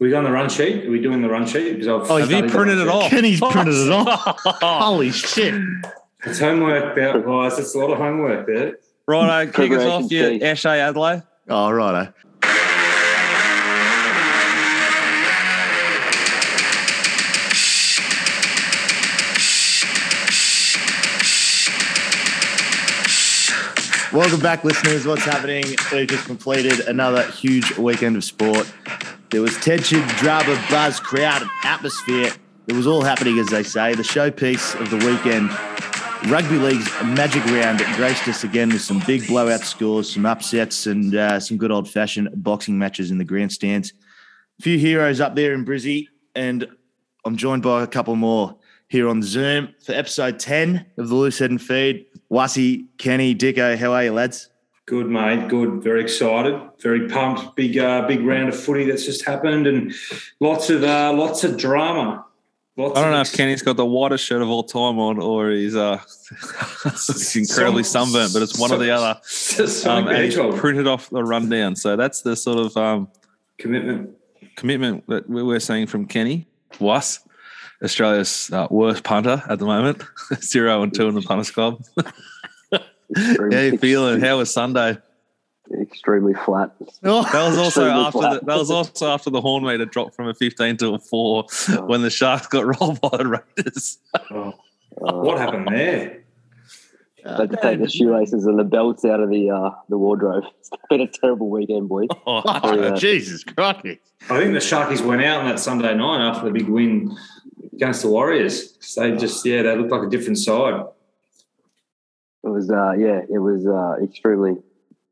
we on the run sheet? Are we doing the run sheet? Because I've Oh, Have you printed the it run off? Kenny's printed it off. Holy shit. It's homework, there, guys. It's a lot of homework there. Righto, kick us off, Preparation you sheet. Ashay Adelaide. Oh, righto. Welcome back, listeners. What's happening? We've just completed another huge weekend of sport. There was tension, drama, buzz, crowd, and atmosphere. It was all happening, as they say. The showpiece of the weekend, Rugby League's Magic Round, that graced us again with some big blowout scores, some upsets, and uh, some good old fashioned boxing matches in the grandstands. A few heroes up there in Brizzy, and I'm joined by a couple more here on Zoom for episode 10 of the Loose Head and Feed. Wasi, Kenny, Dicko, how are you, lads? Good, mate. Good. Very excited. Very pumped. Big, uh, big round of footy that's just happened, and lots of, uh, lots of drama. Lots I don't know if Kenny's got the whitest shirt of all time on or he's uh, incredibly Some- sunburnt, but it's one or the other. Sonic Um, and he's printed off the rundown. So that's the sort of um, commitment. commitment that we- we're seeing from Kenny. Was Australia's uh, worst punter at the moment, zero and two in the punters club. Extremely, How you feeling? How was Sunday? extremely flat. Oh, That was also after flat. the, that was also after the horn meter dropped from a fifteen to a four Oh. when the Sharks got rolled by the Raiders. Oh, what happened there? had to take the shoelaces and the belts out of the uh, the wardrobe. It's been a terrible weekend, boys. Oh, yeah. Jesus Christ. I think the Sharkies went out on that Sunday night after the big win against the Warriors. They just, yeah, they looked like a different side. It was, uh, yeah, it was uh, extremely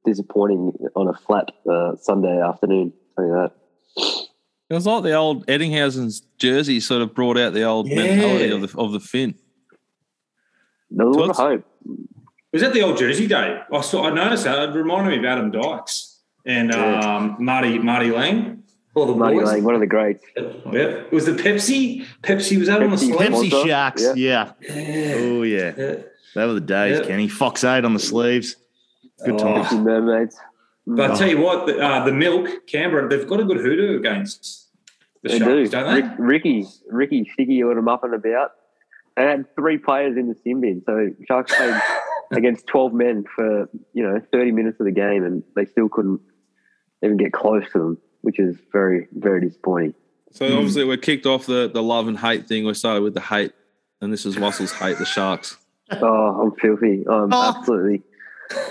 disappointing on a flat uh, Sunday afternoon. Tell you that. It was like the old Eddinghausen's jersey sort of brought out the old Yeah. mentality of the of the Finn. There was a lot of hope. Was that the old Jersey day? I saw. I noticed that. It reminded me of Adam Dykes and Yeah. um, Marty Marty Lang. All the Marty boys. Lang, one of the greats. Yeah. It was the Pepsi. Pepsi was that on the Pepsi. sleeve? Pepsi Monster. Sharks, Yeah. yeah. Yeah. Oh, yeah. yeah. They were the days, Yeah. Kenny. Fox 8 on the sleeves. Good Oh. times. Pepsi Mermaids. But I tell you what, the, uh, the milk Canberra, they've got a good hoodoo against the They Sharks, do. not they? Rick, Ricky, Ricky Sticky ordered them up and about. They had three players in the sin bin, so Sharks played against twelve men for you know thirty minutes of the game, and they still couldn't even get close to them, which is very very disappointing. So obviously we're kicked off the, the love and hate thing. We started with the hate, and this is Russell's hate the Sharks. Oh, I'm filthy. I'm Oh. absolutely,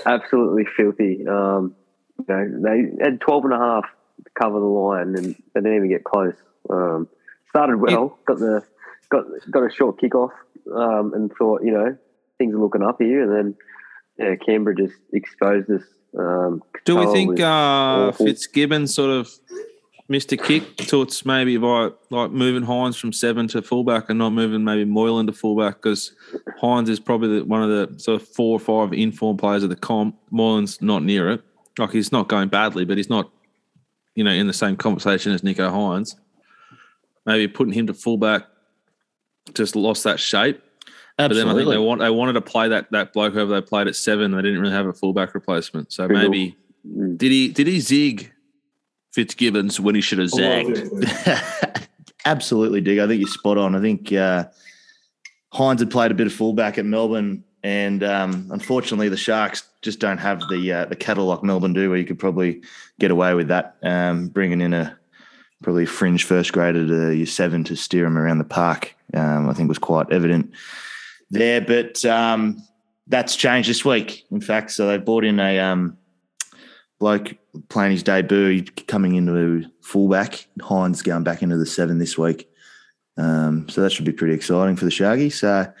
absolutely filthy. Um, you know, they had 12 and a half to cover the line, and they didn't even get close. Um, started well, got the got got a short kickoff, um, and thought you know things are looking up here, and then yeah, Canberra just exposed us. Um, Do we think uh, awful. Fitzgibbon sort of missed a kick to its maybe by like moving Hynes from seven to fullback and not moving maybe Moylan to fullback because Hynes is probably the, one of the sort of four or five informed players of the comp. Moylan's not near it. Like he's not going badly, but he's not, you know, in the same conversation as Nicho Hynes. Maybe putting him to fullback just lost that shape. But then I think they want they wanted to play that that bloke over they played at seven. They didn't really have a fullback replacement, so maybe Mm. did he did he zig Fitzgibbons when he should have zagged? Absolutely, Dig. I think you're spot on. I think uh, Hynes had played a bit of fullback at Melbourne, and um, unfortunately, the Sharks just don't have the uh, the cattle like Melbourne do, where you could probably get away with that. Um, bringing in a probably fringe first grader to year seven to steer him around the park, um, I think was quite evident there. But um, that's changed this week, in fact. So they've brought in a um, bloke playing his debut, coming into fullback. Hynes going back into the seven this week. Um, so that should be pretty exciting for the Sharkies. So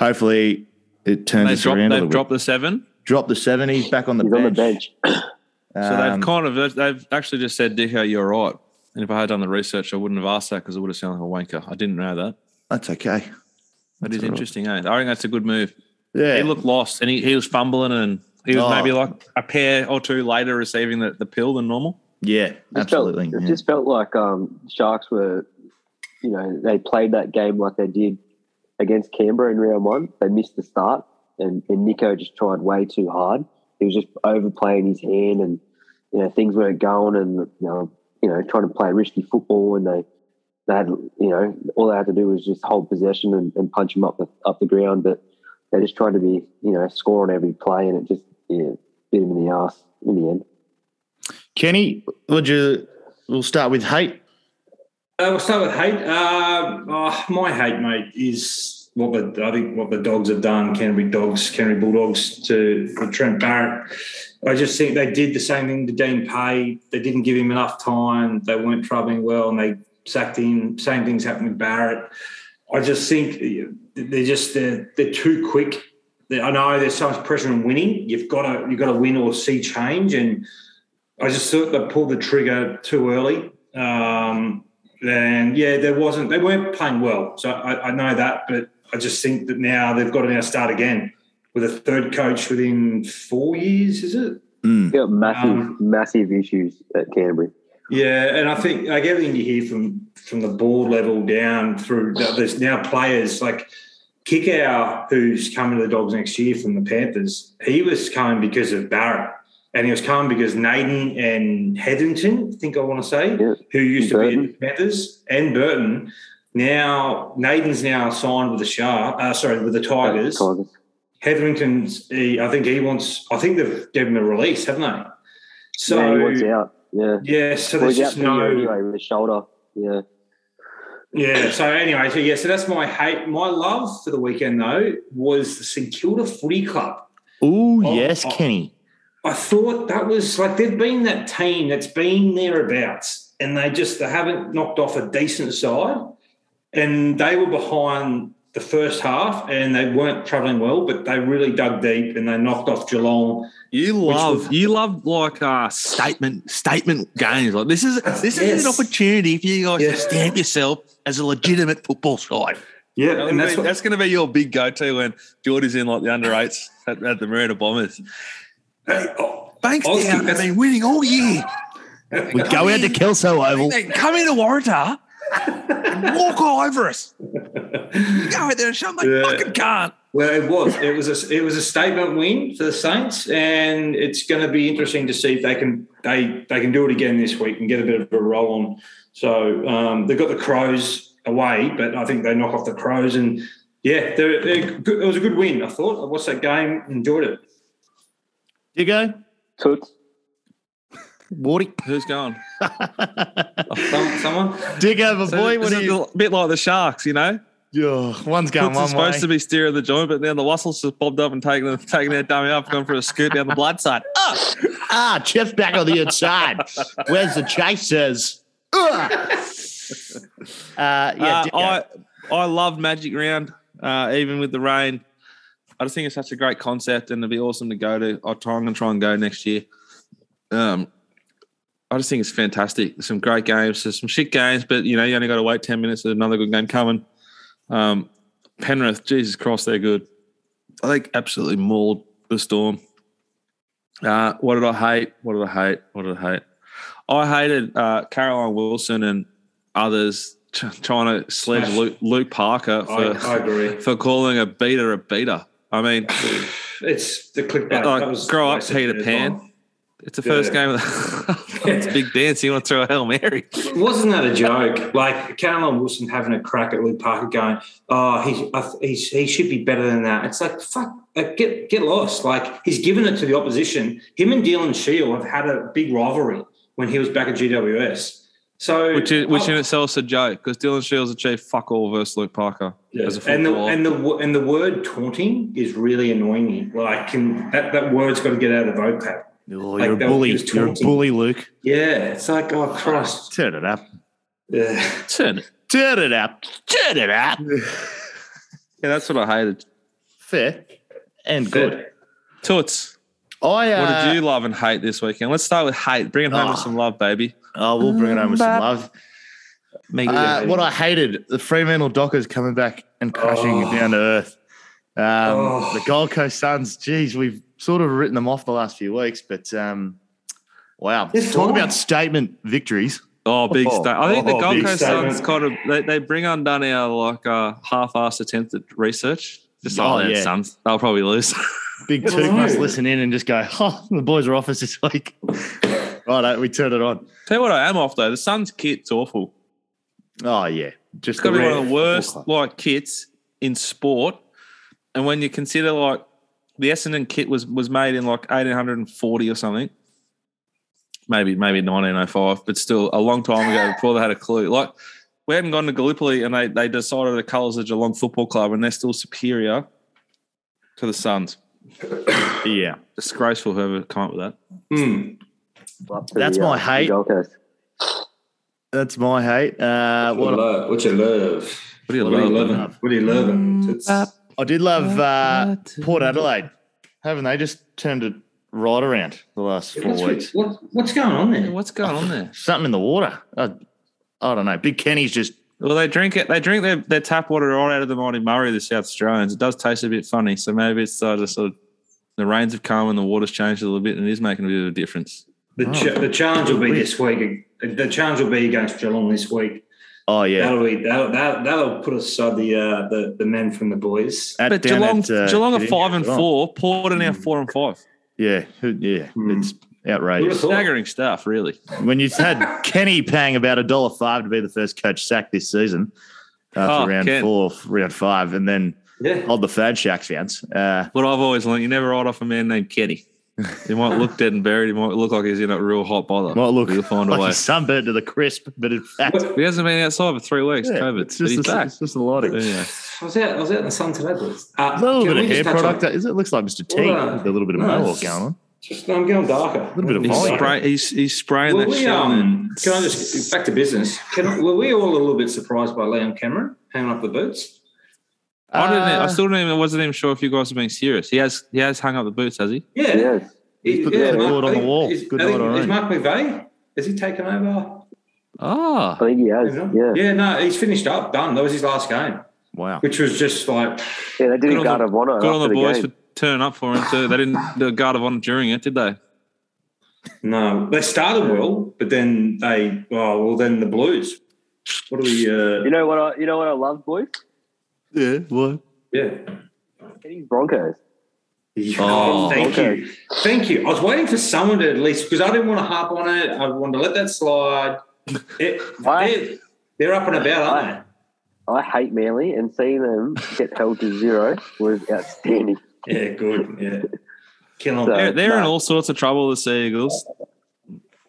hopefully it turns They us dropped around a they've little dropped bit. the seven. Drop the seven. He's back on the He's bench. on the bench. So Um, they've kind of they've actually just said, Dicko, you're right. And if I had done the research, I wouldn't have asked that because it would have sounded like a wanker. I didn't know that. that's okay. That That's is all right. interesting, eh? I think that's a good move. Yeah. He looked lost and he, he was fumbling and he was Oh. maybe like a pair or two later receiving the, the pill than normal. yeah, Just absolutely. Felt, yeah. It just felt like um, Sharks were, you know, they played that game like they did against Canberra in round one. They missed the start, and, and Nicho just tried way too hard. He was just overplaying his hand, and you know things weren't going. And you know, you know, trying to play risky football, and they they had, you know, all they had to do was just hold possession and, and punch them up the up the ground, but they just tried to be, you know, score on every play, and it just yeah, bit him in the ass in the end. Kenny, would you? We'll start with hate. Uh, we'll start with hate. Uh, oh, my hate, mate, is what the I think what the dogs have done. Canterbury Dogs, Canterbury Bulldogs to Trent Barrett. I just think they did the same thing to Dean Pay. They didn't give him enough time. They weren't travelling well, and they sacked him. Same things happened with Barrett. I just think they're just they're, they're too quick. I know there's so much pressure on winning. You've got to you've got to win or see change, and I just thought they pulled the trigger too early. Um, and yeah, there wasn't. They weren't playing well, so I, I, know that. But I just think that now they've got to now start again with a third coach within four years. Is it? Mm. Got massive, um, massive issues at Canterbury. Yeah, and I think like everything you hear from from the board level down through there's now players like Kikau, who's coming to the Dogs next year from the Panthers. He was coming because of Barrett and he was coming because Naden and Hetherington, I think I want to say, yeah. who used Burton. to be at the Panthers, and Burton. Now Naden's now signed with the Shark, uh, sorry, with the Tigers. Tigers. Hetherington's, he, I think he wants. I think they've given him a release, haven't they? So yeah, out. Yeah. yeah, so Well, there's just the no. anyway with his shoulder. Yeah. Yeah. So anyway, so yeah, so that's my hate. My love for the weekend though was the St Kilda Footy Club. Oh, yes, oh. Kenny. I thought that was like they've been that team that's been thereabouts, and they just they haven't knocked off a decent side, and they were behind the first half, and they weren't travelling well, but they really dug deep and they knocked off Geelong. You love was- you love like uh statement statement games. Like this is this is Yes. an opportunity for you guys Yes. to stamp yourself as a legitimate football side. Yeah, and that's what, that's going to be your big go to when Geordie's in like the under eights at, at the Marina Bombers. oh, Bankstown Austin, have that's- been winning all year. We go out to Kelso Oval. They come into Waratah and walk all over us. You go out there and show them they Yeah. fucking can't. Well, it was. It was a it was a statement win for the Saints, and it's going to be interesting to see if they can they they can do it again this week and get a bit of a roll on. So um, they've got the Crows away, but I think they knock off the Crows, and yeah, they're, they're good. it was a good win. I thought. I watched that game, enjoyed it. You go, Toots. Wardy. Who's going? Some, someone. Dig over, So boy. What are you? a bit like the Sharks, you know. Yeah, one's going Cooks one supposed way. to be steering the joint, but then the Wassels just bobbed up and taking taking their dummy up, going for a scoot down the blood side. Oh, Ah, Chef's back on the inside. Where's the chasers? Uh, yeah, Uh, I I love Magic Round, uh, even with the rain. I just think it's such a great concept, and it'd be awesome to go to. I'll try. I'm going to try and go next year. Um, I just think it's fantastic. There's some great games. There's some shit games, but you know you only got to wait ten minutes. There's another good game coming. Um, Penrith, Jesus Christ, they're good. I think absolutely mauled the Storm. Uh, what did I hate? What did I hate? What did I hate? I hated uh, Caroline Wilson and others t- trying to sledge Luke, Luke Parker for I agree. for calling a beater a beater. I mean, It's the clickbait. Like, grow up, Peter Pan. It's the first game of the it's big dance. You want to throw a hail mary? Wasn't that a joke? Like Caroline Wilson having a crack at Luke Parker, going, "Oh, he, I, he's, he should be better than that." It's like, fuck, like, get get lost. Like he's given it to the opposition. Him and Dylan Shiel have had a big rivalry when he was back at GWS. So, Which is, which oh, in itself is a joke because Dylan Shiel's achieved fuck all versus Luke Parker yeah. as a and the and the and the word taunting is really annoying me. Like, can that, that word's got to get out of the vocab. Oh, like you're a bully. You're a bully, Luke. Yeah, it's like, oh Christ. Turn it up. Yeah. Turn it. Turn it up. Turn it up. Yeah, that's what I hated. Fair and good. Toots, I uh, what did you love and hate this weekend? Let's start with hate. Bring it home Oh. with some love, baby. Oh, we'll bring it home with some love. Make Uh, what I hated, the Fremantle Dockers coming back and crashing Oh. down to earth. Um, Oh. The Gold Coast Suns, geez, we've sort of written them off the last few weeks, but um, wow. It's Talk fine. about statement victories. Oh, big Oh, state. I think the oh, Gold Coast statement. Suns kind of they, they bring undone our like uh, half-assed attempt at research. Just Oh, oh, yeah. Suns. They'll probably lose. Big two must listen in and just go, oh, the boys are off us this week. Right, we turn it on. Tell you what, I am off though. The Suns kit's awful. Oh yeah, just It's got to be one of the worst like kits in sport. And when you consider like the Essendon kit was was made in like 1840 or something, maybe maybe 1905, but still a long time ago before they had a clue. Like we hadn't gone to Gallipoli and they they decided the colours of Geelong Football Club and they're still superior to the Suns. Yeah, Disgraceful whoever come up with that. Up to That's the, my uh, hate. That's my hate. Uh, What what love? What you love? What do you What do you love? love? What do you love? It's, I did love uh, Port Adelaide. Haven't they just turned it right around the last four what's, weeks? what, what's going on there? What's going on there? Something in the water. I, I don't know. Big Kenny's just Well, they drink it. They drink their, their tap water right out of the Mighty Murray, the South Australians. It does taste a bit funny, so maybe it's uh, just sort of the rains have come and the water's changed a little bit, and it is making a bit of a difference. The, Oh. ch- the challenge will be this week. The challenge will be against Geelong this week. Oh yeah. That'll be that'll, that'll, that'll put aside the uh, the the men from the boys. At- but Geelong, at, uh, Geelong are five and four. Port are now Mm. four and five. Yeah, yeah. Hmm. It's outrageous. thought? Staggering stuff, really. When you've had Kenny paying about a dollar five to be the first coach sacked this season after Oh, round Ken. four, round five, and then Yeah. hold the Fad Shacks fans. Uh, What I've always learned, you never write off a man named Kenny. He might look dead and buried. He might look like he's in a real hot bother. might look He'll find a like way. he's sunburned to the crisp, but in fact, He hasn't been outside for three weeks. yeah, COVID. it's But just, he's a, back. it's just a lot of Yeah. I was out. I was out in the sun today, boys. Uh, a little bit of hair product. on- Is it looks like Mr. T Well, uh, with a little bit of no, mohawk going on. Just, I'm going darker. A little bit of He's, volume. spray, he's, he's spraying Well, that we, shit um, can I just back to business? Can, were we all a little bit surprised by Leon Cameron hanging up the boots? I didn't. I Uh, still didn't even. Wasn't even sure if you guys were being serious. He has. He has hung up the boots, has he? Yeah. Yes. He- put the yeah, clipboard Mark- on I the think- wall. Is, Good I night, think, all is right. Mark McVeigh? Has he taken over? Ah, I think he has. Yeah. Yeah, no, he's finished up, done. That was his last game, Wow. which was just like, Yeah, they did Good a on guard the- of honor good on the the, boys game. for turning up for him too. They didn't do a guard of honor during it, did they? no, they started well, but then they, oh, well, then the Blues. What do we, uh, You know what? I, you know what I love, boys? Yeah. What? yeah. Getting Broncos. Oh, thank okay. you. Thank you. I was waiting for someone to at least, because I didn't want to harp on it. I wanted to let that slide. It, they're, they're up and about, aren't I hate Manly, and seeing them get held to zero was outstanding. Yeah, good. Yeah. Kill 'em. So- They're, they're in all sorts of trouble. The Sea Eagles.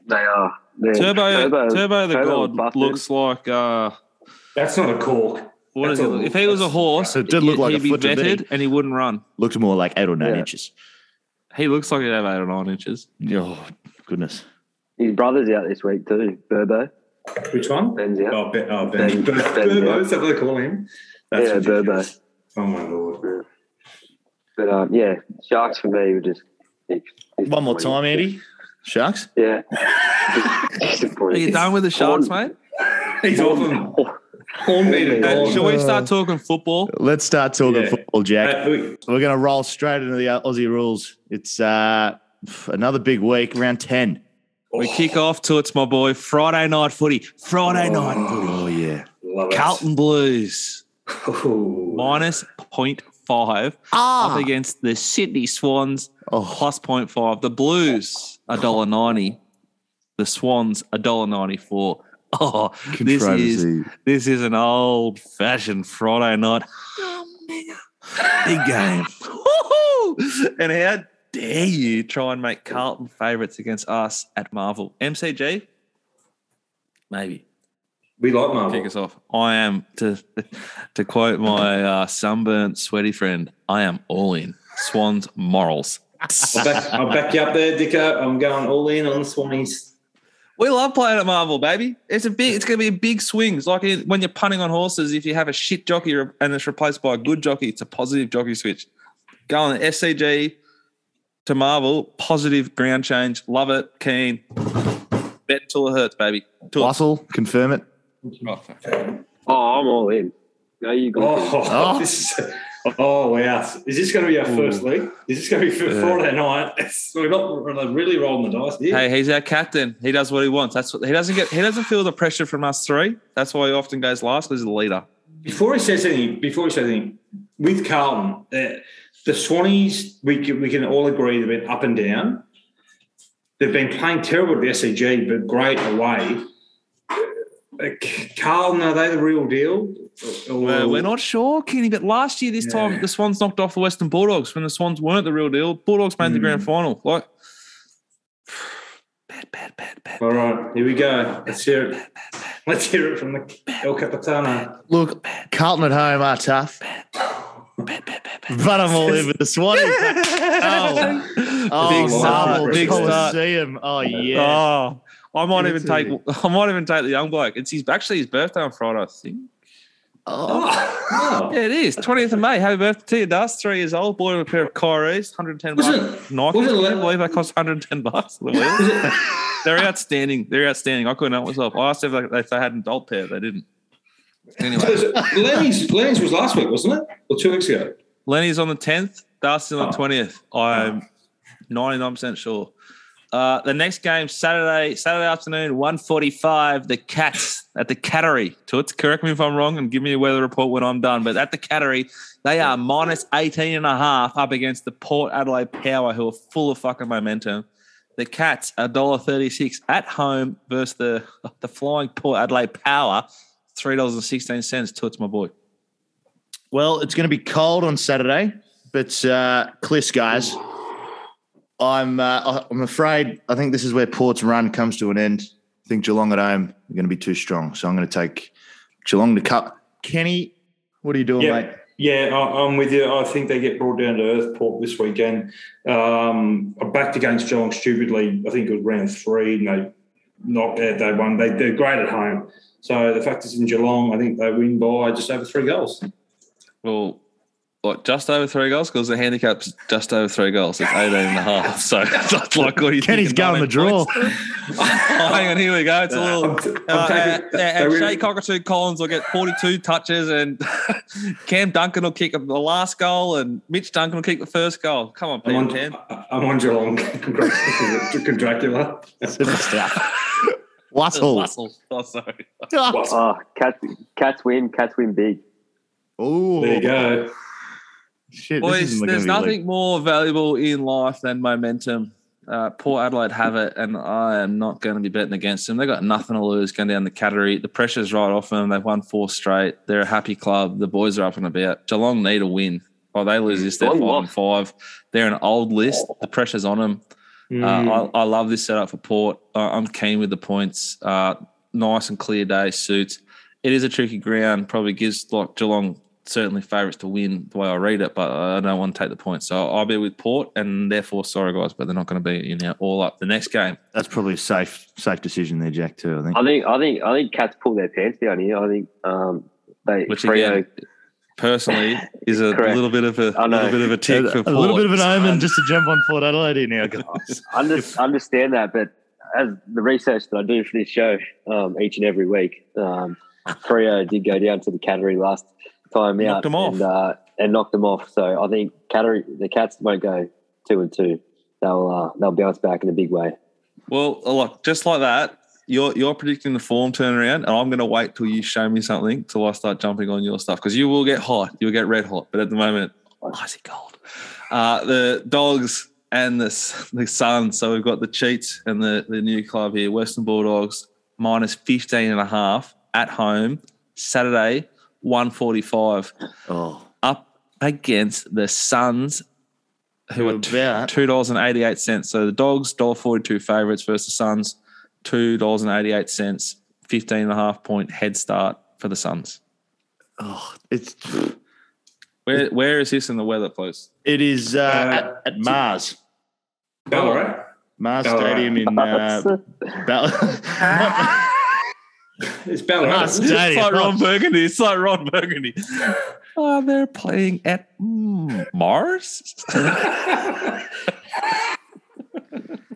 They are. They're- Turbo, Turbo, the Turbo God busted. looks like. uh That's not a cork. What is That's it? a- If he was a horse, It did look he'd, like a he'd be foot to me. vetted and he wouldn't run. Looked more like eight or nine Yeah. inches. He looks like he'd have eight or nine inches. Oh goodness. His brother's out this week too. Burbo. Which one? Ben's out. Oh, ben, oh, Ben. Ben- Ben, Ben, yeah. Is that what they call him? Yeah, ridiculous. Oh, my Lord. But um, yeah, Sharks for me were just. One more time, Andy. Sharks. Yeah. Are you done with the Sharks, mate? He's off him. Horn meter Uh, gone. shall we start talking football? Let's start talking Yeah. football, Jack. Uh, we- We're going to roll straight into the uh, Aussie rules. It's uh, another big week, round 10. We kick off to it's my boy Friday night footy. Friday night footy. Oh, yeah. love it. Carlton Blues Ooh. minus 0.5 Ah. up against the Sydney Swans Oh, plus 0.5. The Blues $1.90. The Swans $1.94. Oh, this is this is an old fashioned Friday night big game. And how dare you try and make Carlton favourites against us at Marvel? MCG? Maybe. We like Marvel. Kick us off. I am to to quote my uh, sunburnt, sweaty friend. I am all in. Swans morals. I'll back, I'll back you up there, Dicko. I'm going all in on the Swannies. We love playing at Marvel, baby. It's a big. It's going to be a big swing. It's like when you're punting on horses. If you have a shit jockey and it's replaced by a good jockey, it's a positive jockey switch. Go on SCG to Marvel. Positive ground change. Love it. Keen. Bet until it hurts, baby. Till it- Russell, confirm it. Oh, Oh, I'm all in. Go you guys. Oh, Oh. This is, oh wow. Is this going to be our first league? Is this going to be for Yeah. Friday night? It's, we're not we're not really rolling the dice here. Hey, he's our captain. He does what he wants. That's what he doesn't get. He doesn't feel the pressure from us three. That's why he often goes last because he's the leader. Before he says anything, before he says anything, with Carlton, uh, the Swannies, we can, we can all agree they've been up and down. they've been playing terrible at the SCG, but great away. Uh, Carlton, are they the real deal? Or- Well, we're not sure, Kenny, but last year, this time, the Swans knocked off the Western Bulldogs when the Swans weren't the real deal. Bulldogs made the Mm. grand final. Like, bad, bad, bad, bad. All right, here we go. Let's hear it. Let's hear it from the El Capitano. Look, Carlton at home are tough, Bad, bad, bad, bad. but I'm all in with the Swans. oh, oh, Big start, Marvel big start. Coliseum. Oh yeah. Oh, I might it even to take. I might even take the young bloke. It's his actually his birthday on Friday. I think. Oh. Oh, Yeah, it is. 20th of May. Happy birthday to you, Dust. Three years old. Bought him a pair of Kyrie's, 110 Was bucks. it- Nike. was it Can you le- believe they cost 110 bucks? on the wheel? They're outstanding. They're outstanding. I couldn't help myself. I asked if they, if they had an adult pair. They didn't. Anyway, Lenny's, Lenny's was last week, wasn't it? Or two weeks ago? Lenny's on the 10th. Darcy's on the Oh. 20th. I'm 99% sure. Uh, the next game, Saturday, Saturday afternoon, 1.45, the Cats at the Cattery. Toots, correct me if I'm wrong and give me a weather report when I'm done. But at the Cattery, they are minus 18 and a half up against the Port Adelaide Power, who are full of fucking momentum. The Cats are $1.36 at home versus the, the flying Port Adelaide Power, $3.16. Toots, my boy. Well, it's going to be cold on Saturday, but uh, Cliss, guys, I'm uh, I'm afraid I think this is where Port's run comes to an end. I think Geelong at home are going to be too strong, so I'm going to take Geelong to cup. Kenny, what are you doing, Yeah. mate? Yeah, I- I'm with you. I think they get brought down to earth, Port, this weekend. Um, I backed against Geelong stupidly. I think it was round three, and they knocked out. They won. They, they're great at home. So the fact is in Geelong, I think they win by just over three goals. Well, what, just over three goals? Because the handicap's just over three goals. It's 18 and a half. So, it's like, what do you Kenny's think? going the draw. oh, hang on, here we go. It's a little. I'm, t- I'm Uh, taking- uh, uh, win- Shea Cockatoo Collins will get 42 touches, and Cam Duncan will kick the last goal, and Mitch Duncan will kick the first goal. Come on, I'm on, Peter Cam. I'm on Geelong. Congratulations, to Dracula. Superstar. Wassel. Russell. Oh, sorry. Oh, cats, cats win. Cats win big. Oh, There you go. Shit, this Boys, isn't there's be like- nothing more valuable in life than momentum. Uh, Port Adelaide have it, and I am not going to be betting against them. They've got nothing to lose going down the Cattery. The pressure's right off them. They've won four straight. They're a happy club. The boys are up and about. Geelong need a win. Oh, they lose this, they're Geelong five and five. They're an old list. The pressure's on them. Mm. Uh, I, I love this setup for Port. Uh, I'm keen with the points. Uh, nice and clear day suits. It is a tricky ground. Probably gives like Geelong certainly favourites to win the way I read it, but I don't want to take the points. So I'll be with Port, and therefore, sorry guys, but they're not going to be you know all up. The next game, That's probably a safe safe decision there, Jack. Too. I think. I think. I think. I think cats pull their pants down here. I think um, they. which Freo- again, personally, is a Correct. little bit of a know. little bit of a tick a, for a Port. little bit of an omen just to jump on Port Adelaide here now, guys. under, understand that, but as the research that I do for this show um, each and every week, um, Freo did go down to the Cattery last time Knocked out them off. and uh, and knocked them off. So I think the Cats won't go two and two. They'll uh, they'll bounce back in a big way. Well, look, just like that, you're you're predicting the form turnaround, and I'm going to wait till you show me something till I start jumping on your stuff because you will get hot, you'll get red hot, but at the moment, icy cold. Uh, the dogs and the the Suns. So we've got the cheats and the the new club here, Western Bulldogs minus 15 and a half at home Saturday, 145 Oh, up against the Suns, who Who are are two about- two dollars and eighty eight cents. So the dogs dollar forty two favorites versus the Suns, two dollars and eighty eight cents, 15 and a half point head start for the Suns. oh, it's Where where is this in the weather, please? it is uh, Uh, at, at Mars Ballarat. Mars Ballarat. Stadium in uh, Ball- It's Ballarat. Mars isn't it? It's like Ron Burgundy. It's like Ron Burgundy. Oh, they're playing at mm, Mars.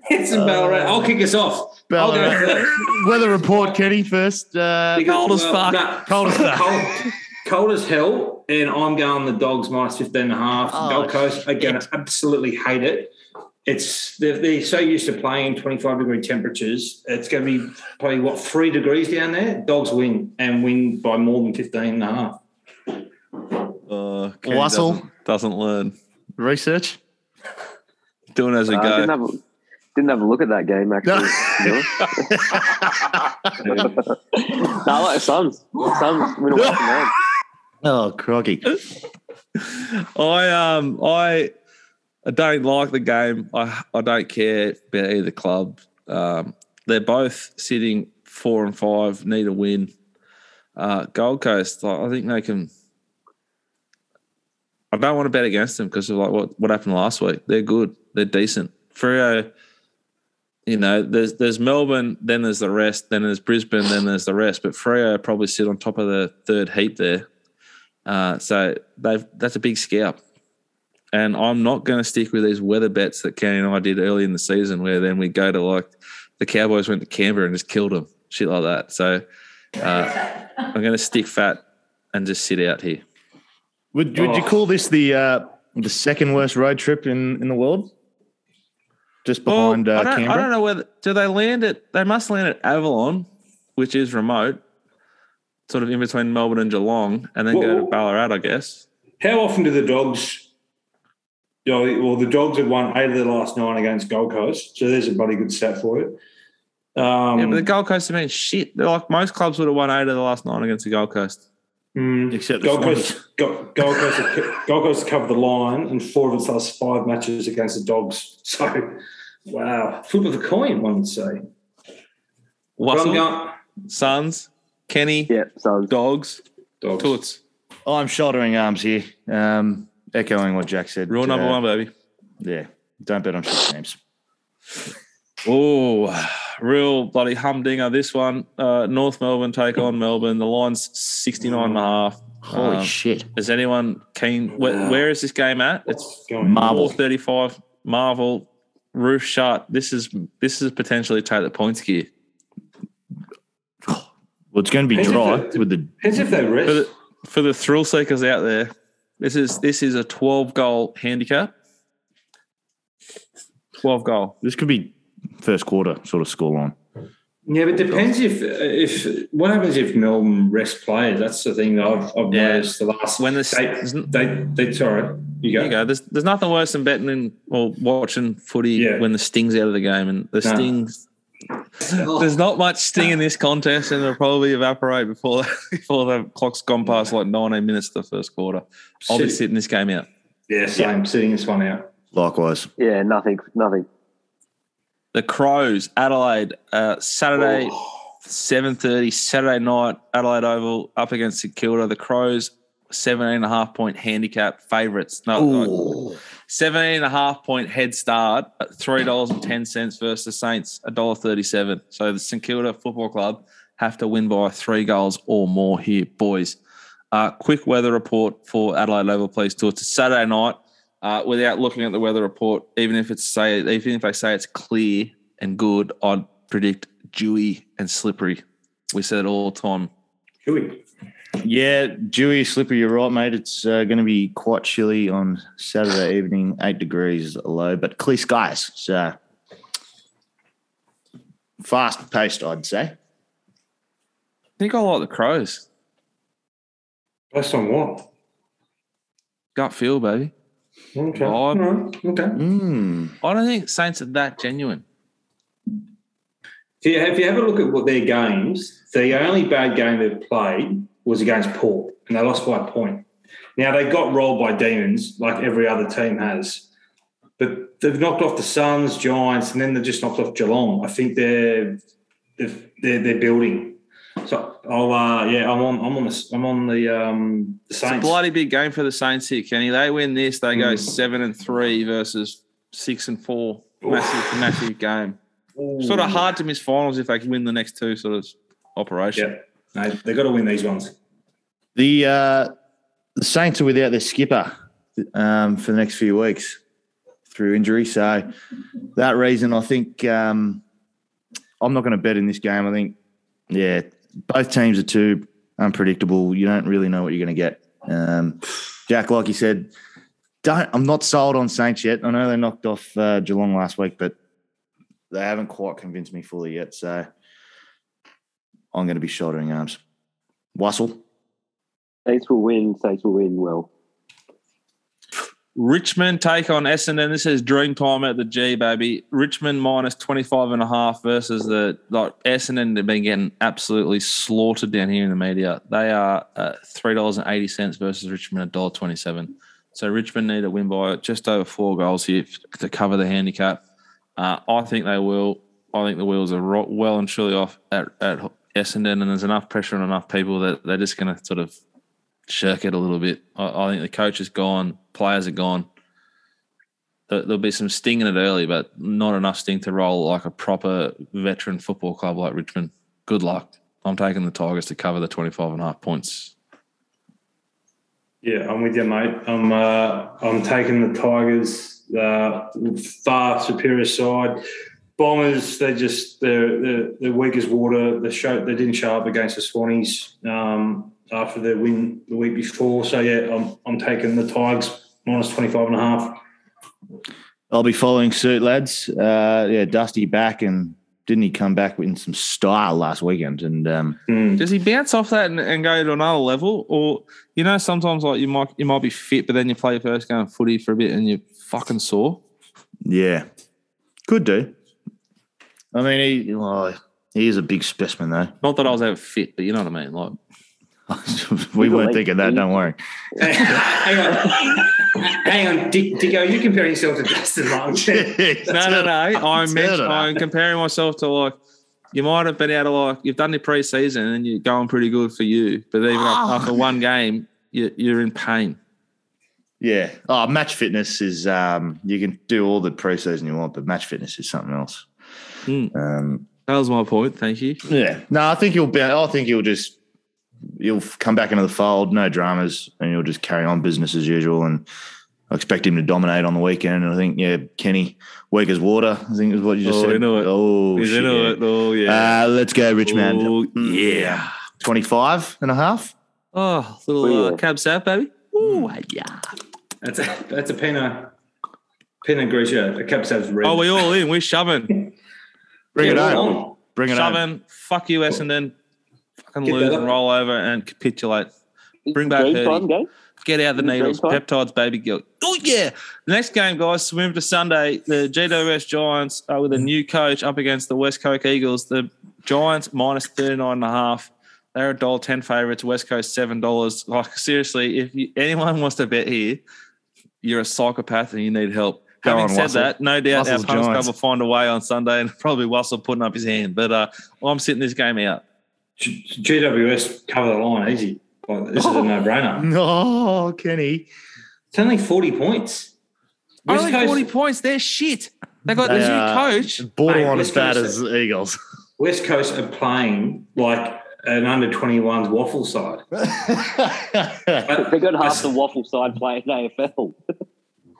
It's in Ballarat. I'll kick us off. Ballarat. Weather report, Kenny. First, uh, Cold as fuck. nah, Cold as fuck. Cold, cold as hell. And I'm going the dogs minus 15 and a half. Oh, Gold Coast, again, shit. absolutely hate it. It's they're, they're so used to playing 25 degree temperatures. It's going to be probably what three degrees down there. Dogs win and win by more than 15 and a half. Uh, Kenny Wassel. doesn't, doesn't learn. research. Doing as we Uh, go. didn't, have, Didn't have a look at that game actually. to be honest. no, I like the Suns. The Suns win away from oh, crocky. I um I I don't like the game. I I don't care about either club. Um, they're both sitting four and five, need a win. Uh, Gold Coast, I think they can. I don't want to bet against them because of like what, what happened last week. They're good. They're decent. Freo, you know, there's there's Melbourne, then there's the rest, then there's Brisbane, then there's the rest. But Freo probably sit on top of the third heap there. Uh, so they've that's a big scalp. And I'm not going to stick with these weather bets that Kenny and I did early in the season, where then we go to like the Cowboys went to Canberra and just killed them, shit like that. So uh, I'm going to stick fat and just sit out here. Would, would you Oh. call this the uh, the second worst road trip in, in the world? Just behind Well, uh, I, don't, Canberra? I don't know whether do they land at they must land at Avalon, which is remote, sort of in between Melbourne and Geelong, and then go to Ballarat, I guess. How often do the dogs? You know, well, the dogs have won eight of their last nine against Gold Coast, so there's a bloody good stat for it. Um, yeah, but the Gold Coast have been shit. They're like most clubs would have won eight of the last nine against the Gold Coast. mm, Except the Gold Coast, Gold, Gold Coast, have, Gold Coast covered the line in four of its last five matches against the Dogs. So, wow, flip of the coin, one would say. But I'm Wassel, going- Suns, Kenny, Yeah, Suns. Dogs, Dogs. Toots. I'm shouldering arms here. Um, echoing what Jack said. Rule number Uh, one, baby. Yeah, don't bet on shit teams. Oh, real bloody humdinger. This one, uh, North Melbourne take on Melbourne. The line's 69 and a half. Holy Um, shit. Is anyone keen? Where, where is this game at? It's Going. Marvel. 35. Marvel roof shut. This is this is potentially take the points gear. Well, it's going to be Depends dry it- with the. Depends if they rest. For the for the thrill seekers out there, this is this is a 12 goal handicap. 12 goal. This could be first quarter sort of scoreline. Yeah, but it depends if if what happens if Melbourne rest players. That's the thing that I've, I've Yeah. noticed the last. When the they, they, they sorry, you go. you go. There's there's nothing worse than betting in, or watching footy Yeah. when the sting's out of the game, and the No. stings. There's not much sting in this contest, and it'll probably evaporate before before the clock's gone past like 19 minutes to the first quarter. I'll be sitting this game out. Yeah, same. Sitting this one out. Likewise. Yeah, nothing, nothing. The Crows, Adelaide, uh, Saturday, Oh. 7.30, Saturday night, Adelaide Oval, up against St Kilda. The Crows, 17 and a half point handicap favourites. No, like, 17 and a half point head start at $3.10 versus the Saints, $1.37. So the St Kilda Football Club have to win by three goals or more here, boys. Uh, quick weather report for Adelaide Oval, please. To it's Saturday night. Uh, without looking at the weather report, even if it's say, even if they say it's clear and good, I'd predict dewy and slippery. We said it all the time. Huey. Yeah, dewy, slippery. You're right, mate. It's uh, going to be quite chilly on Saturday evening, eight degrees low, but clear skies. So fast paced, I'd say. I think I like the Crows. Based on what? Gut feel, baby. Okay. Vibe. All right. Okay. Mm. I don't think Saints are that genuine. If you, if you have a look at what their games, the only bad game they've played was against Port, and they lost by a point. Now they got rolled by demons, like every other team has, but they've knocked off the Suns, Giants, and then they've just knocked off Geelong. I think they're they've, they're they're building. So I'll uh, yeah, I'm on I'm on the I'm on the um the It's a bloody big game for the Saints here, Kenny. They win this, they go Mm. seven and three versus six and four. Massive, massive game. Sort of hard to miss finals if they can win the next two sort of operation. Yeah, no, they've got to win these ones. The uh, the Saints are without their skipper um, for the next few weeks through injury. So that reason, I think um, I'm not going to bet in this game. I think, yeah, both teams are too unpredictable. You don't really know what you're going to get. Um, Jack, like you said, don't. I'm not sold on Saints yet. I know they knocked off uh, Geelong last week, but they haven't quite convinced me fully yet. So I'm going to be shouldering arms. Wassel. Saints will win. Saints will win well. Richmond take on Essendon. This is dream time at the G, baby. Richmond minus 25 and a half versus the like Essendon have been getting absolutely slaughtered down here in the media. They are uh, $3.80 versus Richmond $1.27. So Richmond need to win by just over four goals here to cover the handicap. Uh, I think they will. I think the wheels are well and truly off at, at Essendon, and there's enough pressure on enough people that they're just going to sort of shirk it a little bit. I, I think the coach is gone, players are gone. There, there'll be some sting in it early, but not enough sting to roll like a proper veteran football club like Richmond. Good luck. I'm taking the Tigers to cover the 25 and a half points. Yeah, I'm with you, mate. I'm uh, I'm taking the Tigers, uh, far superior side. Bombers, they just they're, they're, they're weak as water. They show they didn't show up against the Swannies um, after their win the week before. So yeah, I'm I'm taking the Tigers minus 25 and a half. I'll be following suit, lads. Uh, yeah, Dusty back and didn't he come back in some style last weekend? And um, Mm. Does he bounce off that and, and go to another level, or you know, sometimes like you might you might be fit, but then you play your first game of footy for a bit and you're fucking sore. yeah, could do. I mean, he well, he is a big specimen, though. Not that I was ever fit, but you know what I mean. Like, we weren't late thinking that. Don't worry. hang on, hang on, Dick, Dicko, you're comparing yourself to Dustin Long. no, no, no. I'm Turn mention, it up. I'm comparing myself to like you might have been out of like you've done your preseason and you're going pretty good for you, but even Oh. after one game, you, you're in pain. Yeah. Oh, match fitness is um, you can do all the preseason you want, but match fitness is something else. Mm. Um, That was my point. Thank you. yeah. No, I think you'll be. I think you'll just you'll come back into the fold, no dramas, and you'll just carry on business as usual. And I expect him to dominate on the weekend. And I think yeah, Kenny weak as water. I think is what you just Oh, said. into it. Oh, He's shit, into yeah. it. Oh yeah. Uh, let's go, Richmond. Oh, yeah. 25 and a half. oh, little uh, cab sav, baby. Ooh, yeah. That's a that's a Pinot Pinot Grigio. A Cab Sav's red. Oh, we all in. We're shoving, Bring Yeah, it we're on. Bring it home. shoving. Fuck you, Essendon. Fucking Get lose and roll over and capitulate. Bring back time. Get out the needles. Peptides, baby girl. Oh, yeah. The next game, guys, swim to Sunday. The GWS Giants are with a mm. new coach up against the West Coast Eagles. The Giants minus 39 and a half. They're a dollar ten favourites. West Coast seven dollars. Like seriously, if you, anyone wants to bet here, you're a psychopath and you need help. Go Having on, said Wassel. that, no doubt Wassel's our punters club Giants. will find a way on Sunday, and probably Wassel putting up his hand. But uh, I'm sitting this game out. G- GWS cover the line easy. Like, this is a no brainer. No, Kenny. It's only 40 points. West Only Coast- 40 points. They're shit. They got They the new coach. Borderline Mate, as bad as Coast- Eagles. West Coast are playing like an under 21s WAFL side. They got half the WAFL side playing AFL.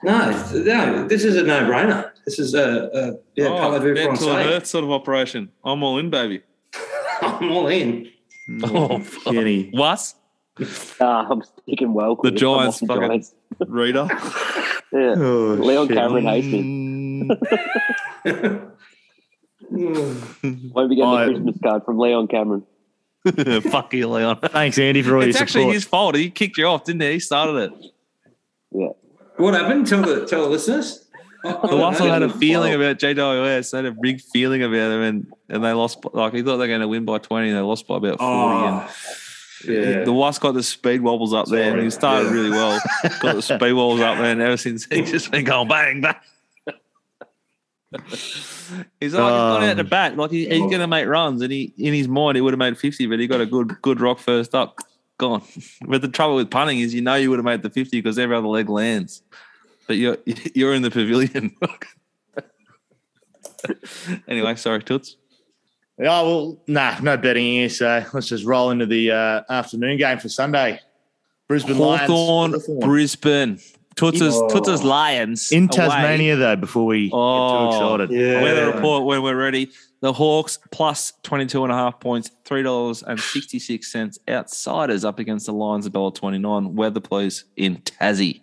No, no, this is a no brainer. This is a, a yeah, Oh, parlez-vous to an earth sort of operation. I'm all in, baby. I'm all in. Oh, Kenny. what? Ah, I'm sticking well. The Giants the fucking- Giants. Reader. Yeah. Oh, Leon shit. Cameron hates me. Won't be getting I- a Christmas card from Leon Cameron. Fuck you, Leon. Thanks, Andy, for all It's your actually his fault. He kicked you off, didn't he? He started it. Yeah. What happened? Tell the tell the listeners. I- I The don't had a feeling about GWS. They had a big feeling about them, and, and they lost. Like he thought they were going to win by twenty, and they lost by about forty. Oh, and yeah. the Wasp got the speed wobbles up there, and he started Yeah. really well. got the speed wobbles up there, and ever since he's just been going bang bang. He's like he's gone out the Um, bat, like he, he's going to make runs, and he in his mind he would have made fifty, but he got a good good rock first up, gone. But the trouble with punting is, you know, you would have made the fifty because every other leg lands, but you're you're in the pavilion. anyway, sorry, Toots. Yeah, well, nah, no betting here. So let's just roll into the uh, afternoon game for Sunday. Brisbane Hawthorn, Lions. Brisbane, Toots's Oh. Toots's Lions In away. Tasmania, though, before we Oh, get too excited. yeah. Weather report when we're ready. The Hawks plus 22 and a half points, $3.66. Outsiders up against the Lions, at Bella 29. Weather, please, in Tassie.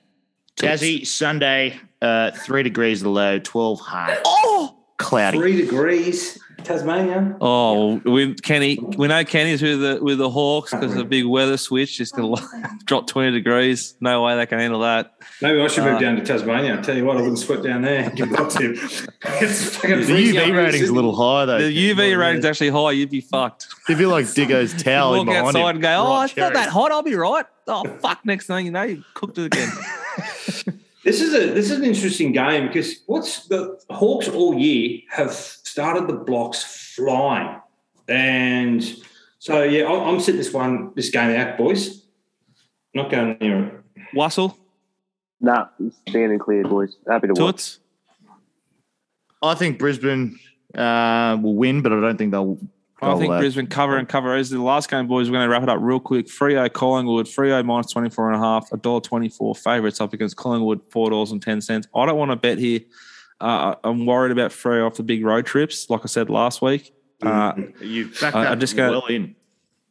Tassie, Sunday, uh, three degrees the low, 12 high. Oh! Cloudy. Three degrees. Tasmania. Oh, we Kenny, we know Kenny's with the with the Hawks because of the big weather switch. It's gonna drop twenty degrees. No way they can handle that. Maybe I should move Uh, down to Tasmania. I tell you what, I wouldn't sweat down there. Give it up. It's The UV here in rating's a little high though. The UV rating's actually high. You'd be fucked. If you like Diggo's towel in Walk behind outside him, and go, oh, right it's not that hot. I'll be right. Oh fuck! Next thing you know, you cooked it again. This is a this is an interesting game because what's the Hawks all year have started the blocks flying, and so yeah, I'm, I'm sitting this one this game out, boys. Not going near it. Wassel, Nah, standing clear, boys. Happy to watch. I think Brisbane uh, will win, but I don't think they'll. I think uh, Brisbane cover and cover is the last game, boys. We're going to wrap it up real quick. Freo Collingwood, Freo minus 24 and a half, $1.24 favourites up against Collingwood, $4.10. I don't want to bet here. Uh, I'm worried about Freo off the big road trips, like I said last week. Uh, You back I- that I'm just gonna- well in.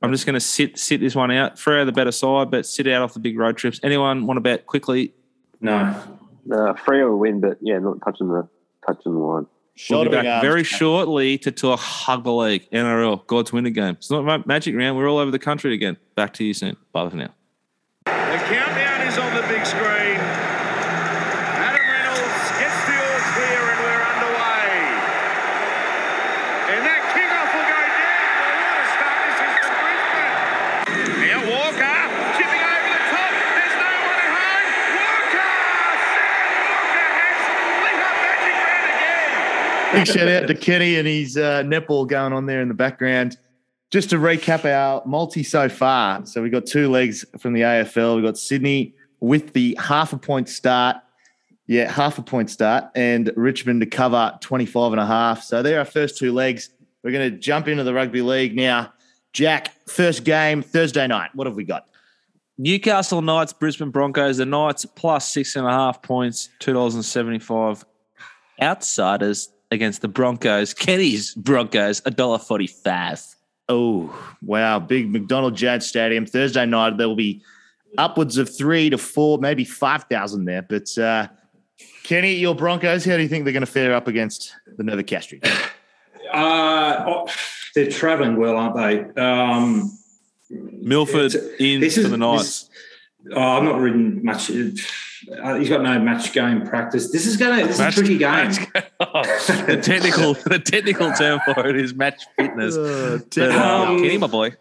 I'm just going to sit sit this one out. Freo the better side, but sit out off the big road trips. Anyone want to bet quickly? No, Uh, Freo will win, but yeah, not touching the touching the line. We'll be back arms. very shortly to talk Hugger League, NRL, God's winter game. It's not ma- magic round. We're all over the country again. Back to you soon. Bye for now. The countdown is on the big screen. Adam Reynolds gets the all clear and we're underway. And that kickoff will go down. Well, what a start this is for Brisbane. Now Walker chipping over the top. There's no one at home. Walker! Sam Walker has lit up magic round again. Big shout out to Kenny and his uh, netball going on there in the background. Just to recap our multi so far. So we've got two legs from the AFL. We've got Sydney with the half a point start. Yeah, half a point start. And Richmond to cover 25 and a half. So they're our first two legs. We're going to jump into the rugby league now. Jack, first game, Thursday night. What have we got? Newcastle Knights, Brisbane Broncos. The Knights plus six and a half points, two dollars and seventy five. Outsiders against the Broncos. Kenny's Broncos, a dollar forty five. Oh, wow. Big McDonald Jad Stadium. Thursday night, there will be upwards of three to four, maybe 5,000 there. But uh, Kenny, your Broncos, how do you think they're going to fare up against the Novocastrians? uh, oh, they're travelling well, aren't they? Um, Milford in this for the Knights. oh, I'm not ridden much. Uh, he's got no match game practice. This is going to. This is a tricky game. the technical the technical term for it is match fitness. But, uh, Um, Kenny, my boy.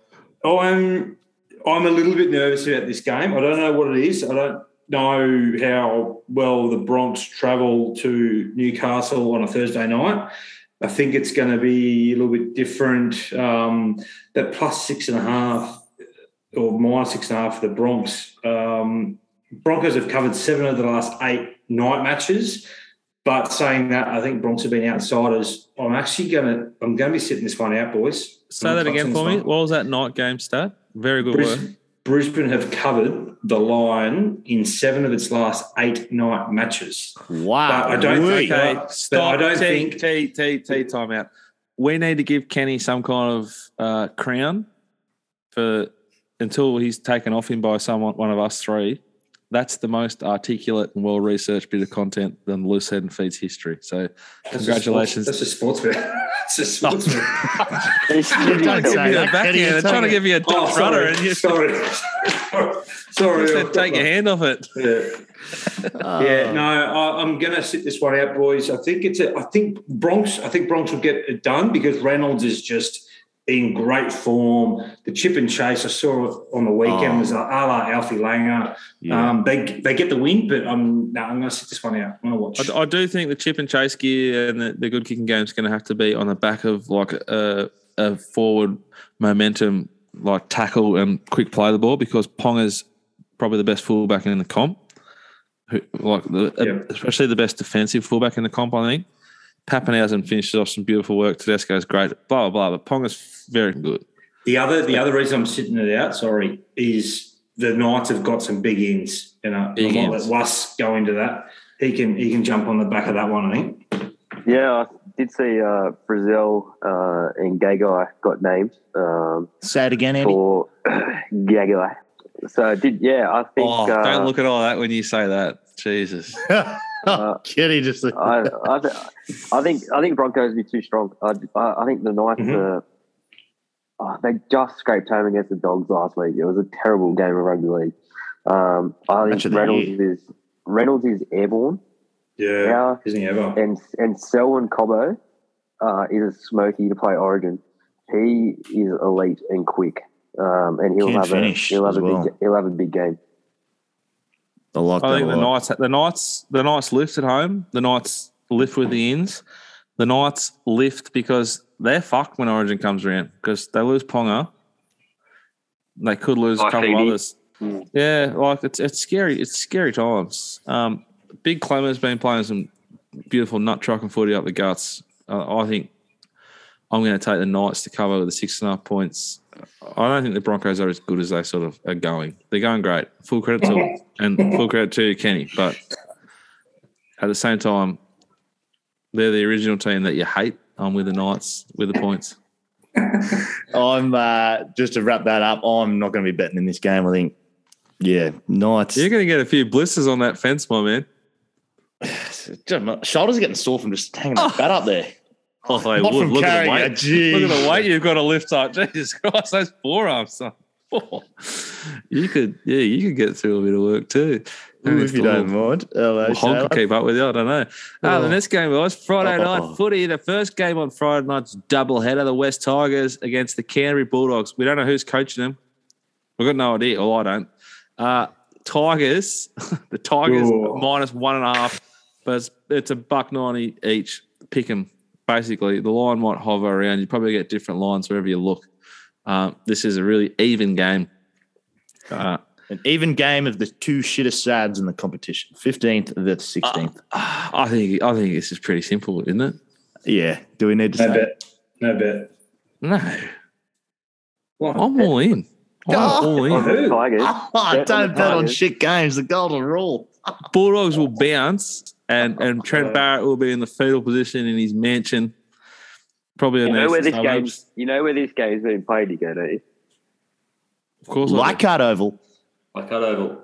Oh, I'm I'm a little bit nervous about this game. I don't know what it is. I don't know how well the Bronx travel to Newcastle on a Thursday night. I think it's going to be a little bit different. Um, that plus six and a half or minus six and a half for the Bronx. Um, Broncos have covered seven of the last eight night matches. But saying that, I think Bronx have been outsiders. I'm actually gonna I'm gonna be sitting this one out, boys. Say that again for me. one. What was that night game stat? Very good Bris- work. Brisbane have covered the line in seven of its last eight night matches. Wow. But I don't think- Okay, but stop. I don't T, think- T, T, T, time out. We need to give Kenny some kind of uh, crown for until he's taken off him by someone, one of us three. That's the most articulate and well researched bit of content than Loose Head and Feeds history. So, That's congratulations. A sports, that's a sports bet. That's a sports bet. It's- Don't say Give you that, a backhand. They're trying to give you a Oh, Dutch rudder, sorry. and you sorry. sorry. said take your hand off it. Yeah. Oh. Yeah, no, I, I'm going to sit this one out, boys. I think it's a. I think Bronx. I think Bronx will get it done because Reynolds is just in great form. The chip and chase I saw on the weekend Oh. was a la Alfie Langer. Yeah. Um, they they get the win, but I'm no, I'm going to sit this one out. I'm going to watch. I, I do think the chip and chase gear and the, the good kicking game is going to have to be on the back of like a, a forward momentum, like tackle and quick play the ball because Ponga's probably the best fullback in the comp. Who, like the, Yeah. especially the best defensive fullback in the comp, I think. Papenhuyzen finishes off some beautiful work. Tedesco's great. Blah blah blah. But Ponga's very good. The other the other reason I'm sitting it out, sorry, is the Knights have got some big ends. You know, Big I might ends. let Was go into that. He can he can jump on the back of that one. I think. Yeah, I did see uh, Brazil uh, and Gagai got named um, Say it again, Andy. for Gagai. So I did yeah, I think Oh, uh, don't look at all that when you say that. Jesus. Uh, Kitty just I, I, th- I think I think Broncos will be too strong. I, I, I think the Knights Mhm. are. Oh, they just scraped home against the Dogs last week. It was a terrible game of rugby league. Um, I think Reynolds year. is Reynolds is airborne, Yeah, Yeah. isn't he ever? and and Selwyn Cobbo uh, is a smoky to play Origin. He is elite and quick, um, and he'll Can have a he'll have as a well. big he'll have a big game. I like I that. think a the lot. Knights, the Knights, the Knights lift at home. The Knights lift with the ins. The Knights lift because they're fucked when Origin comes around because they lose Ponga. They could lose a couple Phoebe. others. Mm. Yeah, like it's it's scary. It's scary times. Um, Big Klemmer's been playing some beautiful nut truck and footy up the guts. Uh, I think I'm going to take the Knights to cover with the six and a half points. I don't think the Broncos are as good as they sort of are going. They're going great. Full credit to them and full credit to Kenny. But at the same time, they're the original team that you hate. I'm with the Knights with the points. I'm uh, just to wrap that up. I'm not going to be betting in this game. I think, yeah, Knights. You're going to get a few blisters on that fence, my man. Just my shoulders are getting sore from just hanging that bat up there. Oh, they Not would. from Look at the weight. Look at the weight you've got to lift up. Jesus Christ, those forearms, son. Oh, you could, yeah, you could get through a bit of work too. Ooh, if you don't mind. Hello, Hog could keep up with you. I don't know. Ah, the Oh. next game was Friday Oh. night footy. The first game on Friday night's double header. The West Tigers against the Canterbury Bulldogs. We don't know who's coaching them. We've got no idea. Well, I don't. Uh, Tigers, the Tigers minus one and a half, but it's, it's a buck ninety each. Pick them. Basically, the line might hover around. You probably get different lines wherever you look. Uh, this is a really even game. Uh, An even game of the two shittest sads in the competition. 15th to the 16th. I think I think this is pretty simple, isn't it? yeah. Do we need to No say? bet. No bet. No. What? I'm all in. I'm all On in. the Tigers, Oh, don't the bet on shit games. The golden rule. Bulldogs will bounce, and and Trent Barrett will be in the fetal position in his mansion. Probably you know where this game. game you know where this game's been played. You go, don't you? Of course, I do. Leichhardt Oval. I cut over.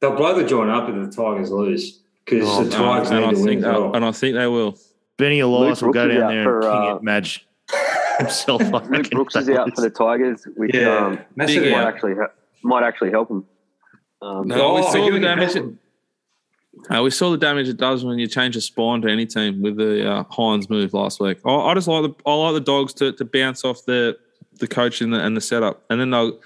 They'll blow the joint up if the Tigers lose because Oh, the no, Tigers and need I to win think as well. and I think they will. Benny Elias will go down there for, and king uh, it Madge himself. I Luke Brooks is out for the. Tigers, which yeah, um, might actually might actually help him. Um, No, we saw the damage. Uh, we saw the damage it does when you change a spine to any team with the uh, Hynes move last week. I, I just like the I like the dogs to, to bounce off the the coach and the, and the setup, and then they'll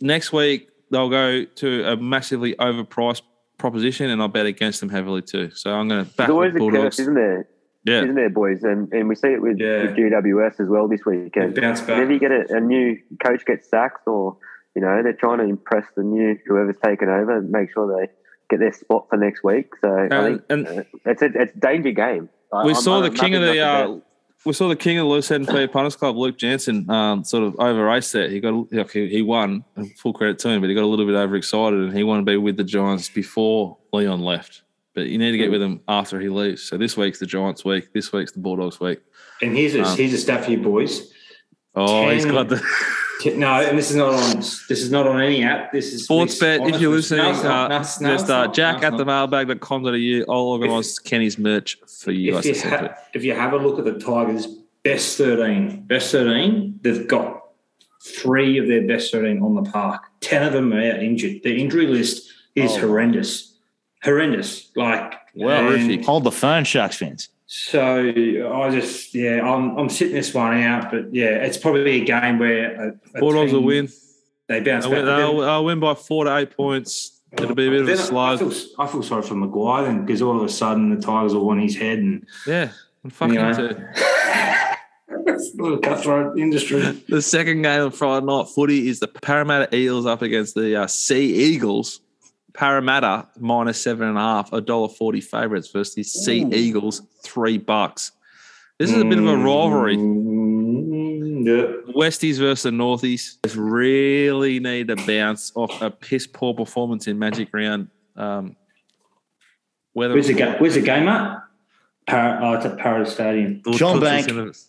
next week they'll go to a massively overpriced proposition, and I'll bet against them heavily too. So I'm going to back There's always the a curse, Bulldogs. isn't there? Yeah, Isn't there, boys? And and we see it with, Yeah. with GWS as well this weekend. Bounce back. Whenever you get a, a new coach gets sacked, or you know they're trying to impress the new whoever's taken over, and make sure they get their spot for next week. So I and, think and uh, it's a it's a danger game. We I'm- saw I'm the king of the not to uh, bet. we saw the king of the loose head and fair punters club, Luke Jansen, um, sort of over raced there. He got like, he, he won, and full credit to him, but he got a little bit overexcited, and he wanted to be with the Giants before Leon left. But you need to get with him after he leaves. So this week's the Giants week. This week's the Bulldogs week. And here's a Um, here's a stat for you boys. Oh, he's Ten- got the No, and this is not on. This is not on any app. This is sports this- bet. If you're listening, no, it's not. uh, No, it's- no, just it's uh, not. Jack No, it's at the not. mailbag.com.au. I'll organise Kenny's merch for you If to you, ha- if you have a look at the Tigers' best 13, best 13, they've got three of their best 13 on the park. 10 of them are out injured. The injury list is Oh. horrendous. Horrendous. Like, Well, and. Hold the phone, Sharks fans. So I just, yeah, I'm, I'm sitting this one out, but yeah, it's probably a game where a, a Bulldogs will win. They bounce They'll back. win, they'll, they'll win by four to eight points. It'll be a bit of a Then I feel, I feel sorry for Maguire then because all of a sudden the Tigers will want his head and Yeah, and fucking Anyway. too. it's a little cutthroat industry. The second game of Friday night footy is the Parramatta Eels up against the uh, Sea Eagles. Parramatta minus seven and a half, a dollar forty favourites versus the Sea Eagles, three bucks. This is a bit of a rivalry. Mm, yeah. Westies versus the Northies. Just really need a bounce off a piss poor performance in Magic Round. Um, Where's the game? Where's the game at? Par- oh, it's at Paradise Stadium. CommBank.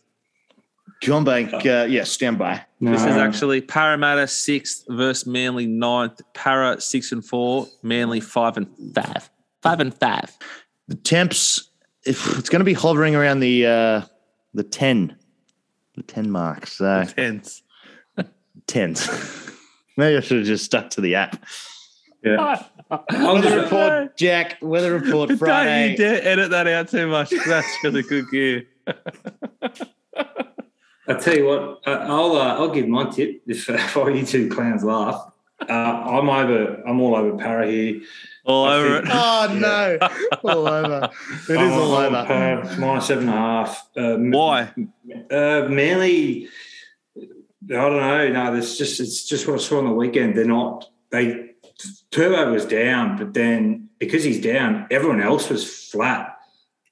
CommBank, uh, yeah, stand by. This is actually Parramatta sixth versus Manly ninth. Para six and four, Manly five and five. five and five. The temps, if it's going to be hovering around the uh, the ten, the ten mark. So Tense. tens. Maybe I should have just stuck to the app. Yeah. I'll Weather report, Jack. Weather report Don't Friday. you dare edit that out too much. That's really good gear. I tell you what, uh, I'll uh, I'll give my tip if, uh, if all you two clowns laugh. Uh, I'm over. I'm all over para here. All I over think- it. Oh no! all over. It I'm is all on over. Para, minus seven and a half. Um, Why? Uh, Manly, I don't know. No, it's just it's just what I saw on the weekend. They're not. They Turbo was down, but then because he's down, everyone else was flat,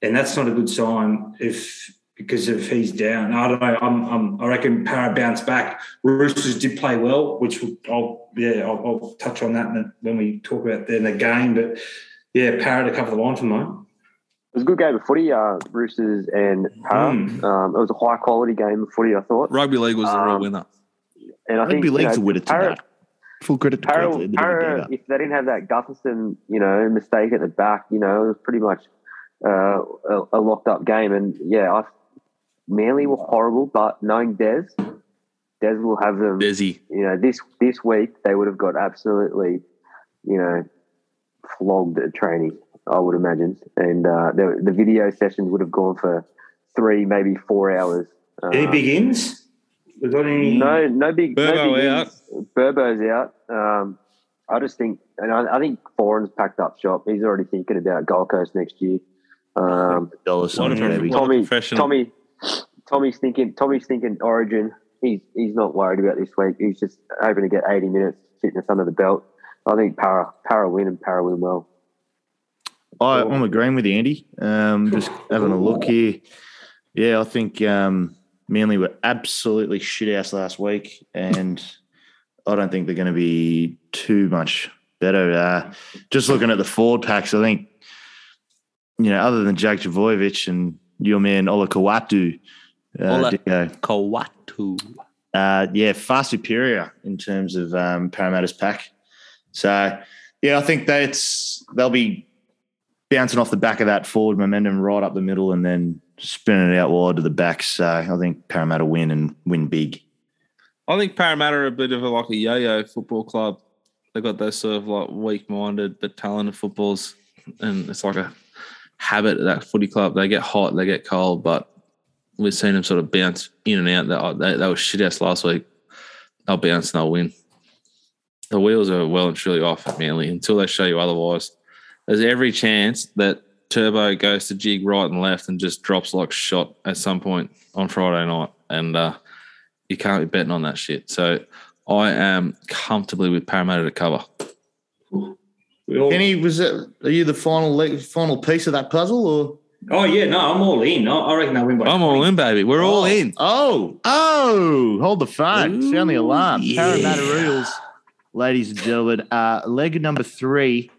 and that's not a good sign. If because if he's down, I don't know. I'm, I'm I reckon Para bounced back. Roosters did play well, which I'll yeah I'll, I'll touch on that when we talk about in the game. But yeah, Para to cover the line for mine. It was a good game of footy, uh, Roosters and Para. Mm. Um, it was a high quality game of footy, I thought. Rugby league was the real Um, winner. And I think Rugby you league's know, a winner Para- tonight. Full credit to Para, Queensland. Para, if they didn't have that Gutherson, you know, mistake at the back, you know, it was pretty much uh, a, a locked up game. And yeah, I, Manly were horrible, but knowing Des, Des will have them. Desi. You know, this this week they would have got absolutely, you know, flogged at training. I would imagine, and uh, the the video sessions would have gone for three, maybe four hours. Any Uh, big ins? We got any? no, no big. Burbo no big out. ins. Burbo's out. Um, I just think, and I, I think Foran's packed up shop. He's already thinking about Gold Coast next year. Um, dollar sign, a, baby. what a Tommy. Tommy, Tommy's thinking. Tommy's thinking Origin. He's he's not worried about this week. He's just hoping to get eighty minutes fitness under the belt. I think Para Para win and Para win well. I, I'm agreeing with you, Andy. Um, just having a look here. Yeah, I think um, Manly were absolutely shit ass last week, and I don't think they're going to be too much better. Uh, just looking at the forward packs, I think you know, other than Jack Trbojevic and your man Olakau'atu, uh, Ola. Dicko, Kawatu. uh, yeah, far superior in terms of um, Parramatta's pack. So, yeah, I think that's they'll be bouncing off the back of that forward momentum right up the middle and then spinning it out wide to the back. So, I think Parramatta win and win big. I think Parramatta are a bit of a, like a yo-yo football club. They got those sort of like weak-minded but talented footballs, and it's like a habit at that footy club. They get hot, they get cold, but we've seen them sort of bounce in and out. They, they, they were shit ass last week. They'll bounce and they'll win. The wheels are well and truly off at Manly until they show you otherwise. There's every chance that Turbo goes to jig right and left and just drops like shot at some point on Friday night, and uh, you can't be betting on that shit. So I am comfortably with Parramatta to cover. Kenny, was it, are you the final final piece of that puzzle or? Oh yeah, no, I'm all in. I, I reckon they'll win by. I'm all in, baby. We're all in. Oh, oh, hold the phone. Sound the alarm. yeah. Parramatta Eels, ladies and gentlemen, uh, leg number three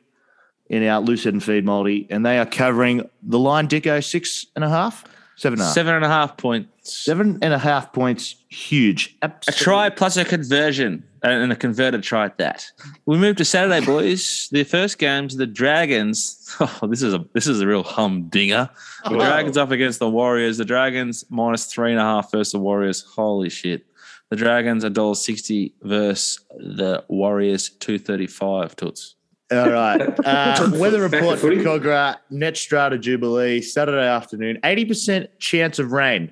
in our Lucid and Feed multi, and they are covering the line Dicko six and a half, seven and a half. Seven and a half points. Seven and a half points, huge. A try plus a conversion and a converted try at that. We move to Saturday, boys. The first game's the Dragons. Oh, this is a this is a real humdinger. The Dragons up against the Warriors. The Dragons minus three and a half versus the Warriors. Holy shit. The Dragons a dollar sixty versus the Warriors two thirty five. Toots. All right. Uh, weather report for footy. Kogarah, Net Strata Jubilee, Saturday afternoon. 80% chance of rain,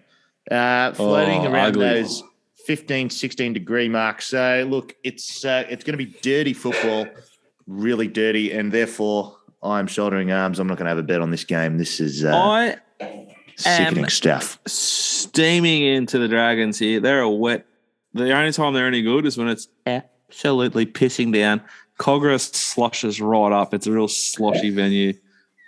uh, floating Oh, around ugly. those 15, 16 degree mark. So, look, it's uh, it's going to be dirty football, really dirty, and therefore I'm shouldering arms. I'm not going to have a bet on this game. This is uh, I sickening stuff. steaming into the Dragons here. They're a wet. The only time they're any good is when it's absolutely pissing down. Kogarah sloshes right up. It's a real sloshy venue.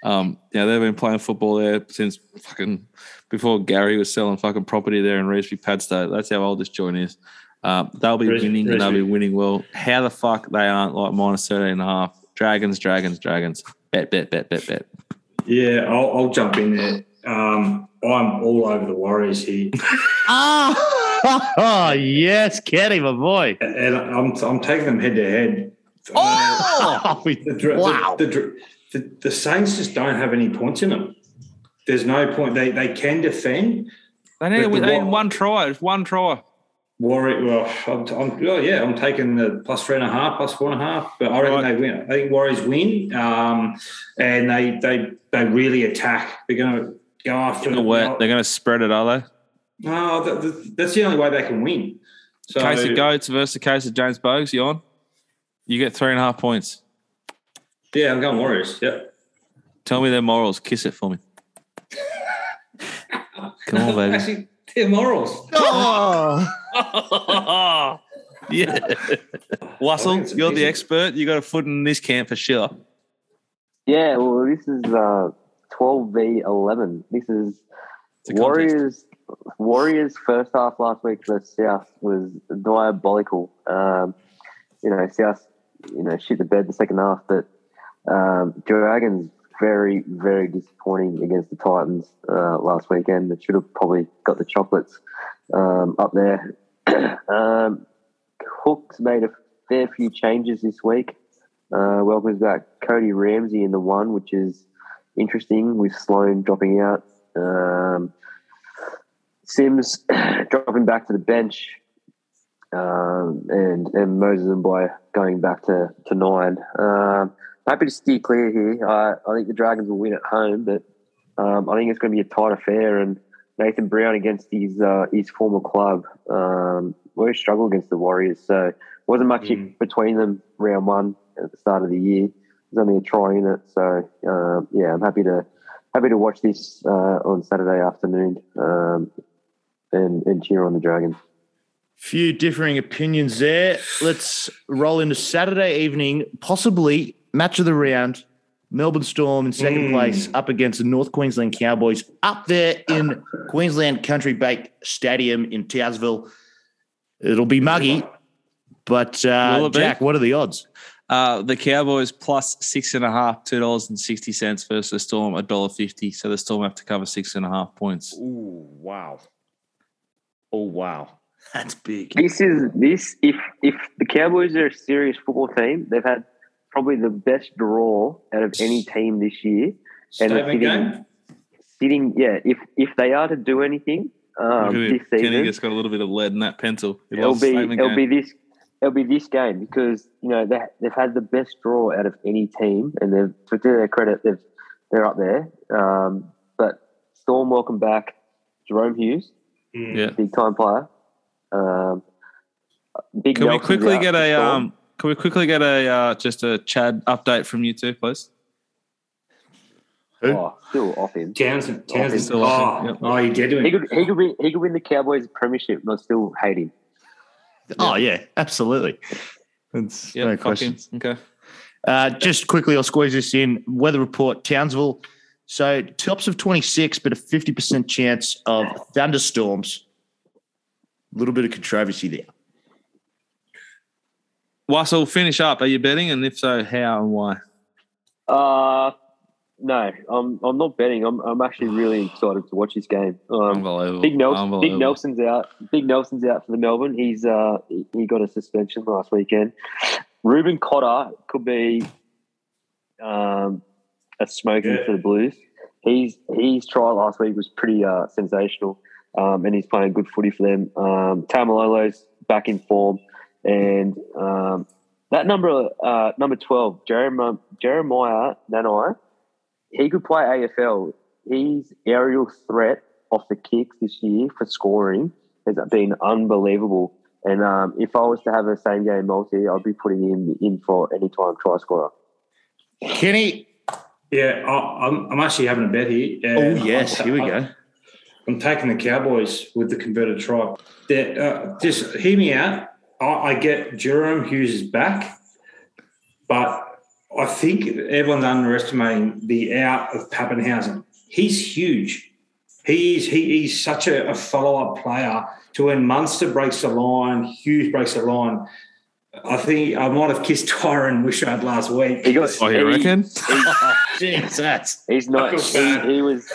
Um, yeah, they've been playing football there since fucking before Gary was selling fucking property there in Revesby Padstow. That's how old this joint is. Um, they'll be Rees- winning and they'll be winning well. How the fuck they aren't like minus 13 and a half? Dragons, Dragons, Dragons. Bet, bet, bet, bet, bet. Yeah, I'll, I'll jump in there. Um, I'm all over the Warriors here, Oh, yes, Kenny, my boy. and I'm I'm taking them head to head. Oh, The, dra- wow. the, the, dra- the, the Saints just don't have any points in them. There's no point. They they can defend. They need, the they need one try. It's one try. Warrior, well, I'm, I'm, oh yeah, I'm taking the plus three and a half, plus four and a half, but I reckon Right. they win. I think Warriors win, um, and they they they really attack. They're going to go after. The wet. They're going to spread it, are they? No, that, that- that's the only way they can win. So case of goats versus the case of James Bogues. You on? You get three and a half points. Yeah, I'm going Warriors. Yep. Tell me their morals. Kiss it for me. Come on, baby. Actually, their morals. Oh, yeah. I Wassel, you're the expert. You got a foot in this camp for sure. Yeah, well, this is uh, 12 v 11. This is It's a contest. Warriors. Warriors first half last week versus South was diabolical. Um, you know, South, you know, shit the bed the second half, but um, Dragons very, very disappointing against the Titans uh, last weekend. They should have probably got the chocolates um, up there. um, Hook's made a fair few changes this week. Uh, welcomes back Cody Ramsey in the one, which is interesting with Sloan dropping out. Um, Sims dropping back to the bench, um, and and Moses and Boy going back to to nine. Um, happy to steer clear here. I, I think the Dragons will win at home, but um, I think it's going to be a tight affair. And Nathan Brown against his uh, his former club, um, really struggled against the Warriors. So wasn't much Mm. between them round one at the start of the year. There's only a try in it, so um, yeah, I'm happy to happy to watch this uh, on Saturday afternoon um, and and cheer on the Dragons. few differing opinions there. Let's roll into Saturday evening, possibly match of the round. Melbourne Storm in second Mm. place up against the North Queensland Cowboys up there in Queensland Country Bank Stadium in Townsville. It'll be muggy, but uh, Will be? Jack, what are the odds? Uh, the Cowboys plus six and a half, two dollars and sixty cents versus the Storm, a dollar fifty. So the Storm have to cover six and a half points. Ooh, wow. Oh, wow. That's big. This is this if if the Cowboys are a serious football team, they've had probably the best draw out of any team this year. And the Statement sitting- game. Sitting, yeah, if if they are to do anything um, Look this it. Kenny season, just got a little bit of lead in that pencil. He it'll be it'll game. be this it'll be this game because you know they they've had the best draw out of any team, and they've to their credit they've they're up there. Um, but Storm, welcome back, Jahrome Hughes, Mm. yeah. big time player. Um, big Can we quickly get a um? Can we quickly get a uh, just a Chad update from you two, please? Who? Oh, still off him. Townsend. Oh, Townsend. still Oh, off it, yep. oh, you dead to He could he could win he could win the Cowboys premiership and I still hate him. Oh, yeah, absolutely. That's Yeah, no fuck question. Okay. Uh, just quickly, I'll squeeze this in. Weather report Townsville. So tops of 26, but a 50% chance of thunderstorms. A little bit of controversy there. Wassel, finish up. Are you betting? And if so, how and why? Uh no, I'm I'm not betting. I'm I'm actually really excited to watch this game. Um, Unbelievable. Big Nelson, Big Nelson's out. Big Nelson's out for the Melbourne. He's uh he- he got a suspension last weekend. Reuben Cotter could be um a smoking Yeah. for the Blues. He's his trial last week was pretty uh sensational. Um, and he's playing good footy for them. Um, Taumalolo's back in form, and um, that number uh, number twelve, Jeremiah Jeremiah Nanai, he could play AFL. His aerial threat off the kicks this year for scoring has been unbelievable. And um, if I was to have a same game multi, I'd be putting him in for any time try scorer. Kenny. Yeah, I, I'm, I'm actually having a bet here. Uh, Oh, yes. I'm- Here we go. I'm taking the Cowboys with the converted try. They're, Uh, just hear me out. I, I get Jahrome Hughes is back, but I think everyone's underestimating the out of Papenhuyzen. He's huge. He's he, he's such a, a follow up player. To when Munster breaks the line, Hughes breaks the line. I think I might have kissed Tyran Wishart last week. He got. Oh, you he- reckon? Jeez, that's He's not. I feel bad. He, he was.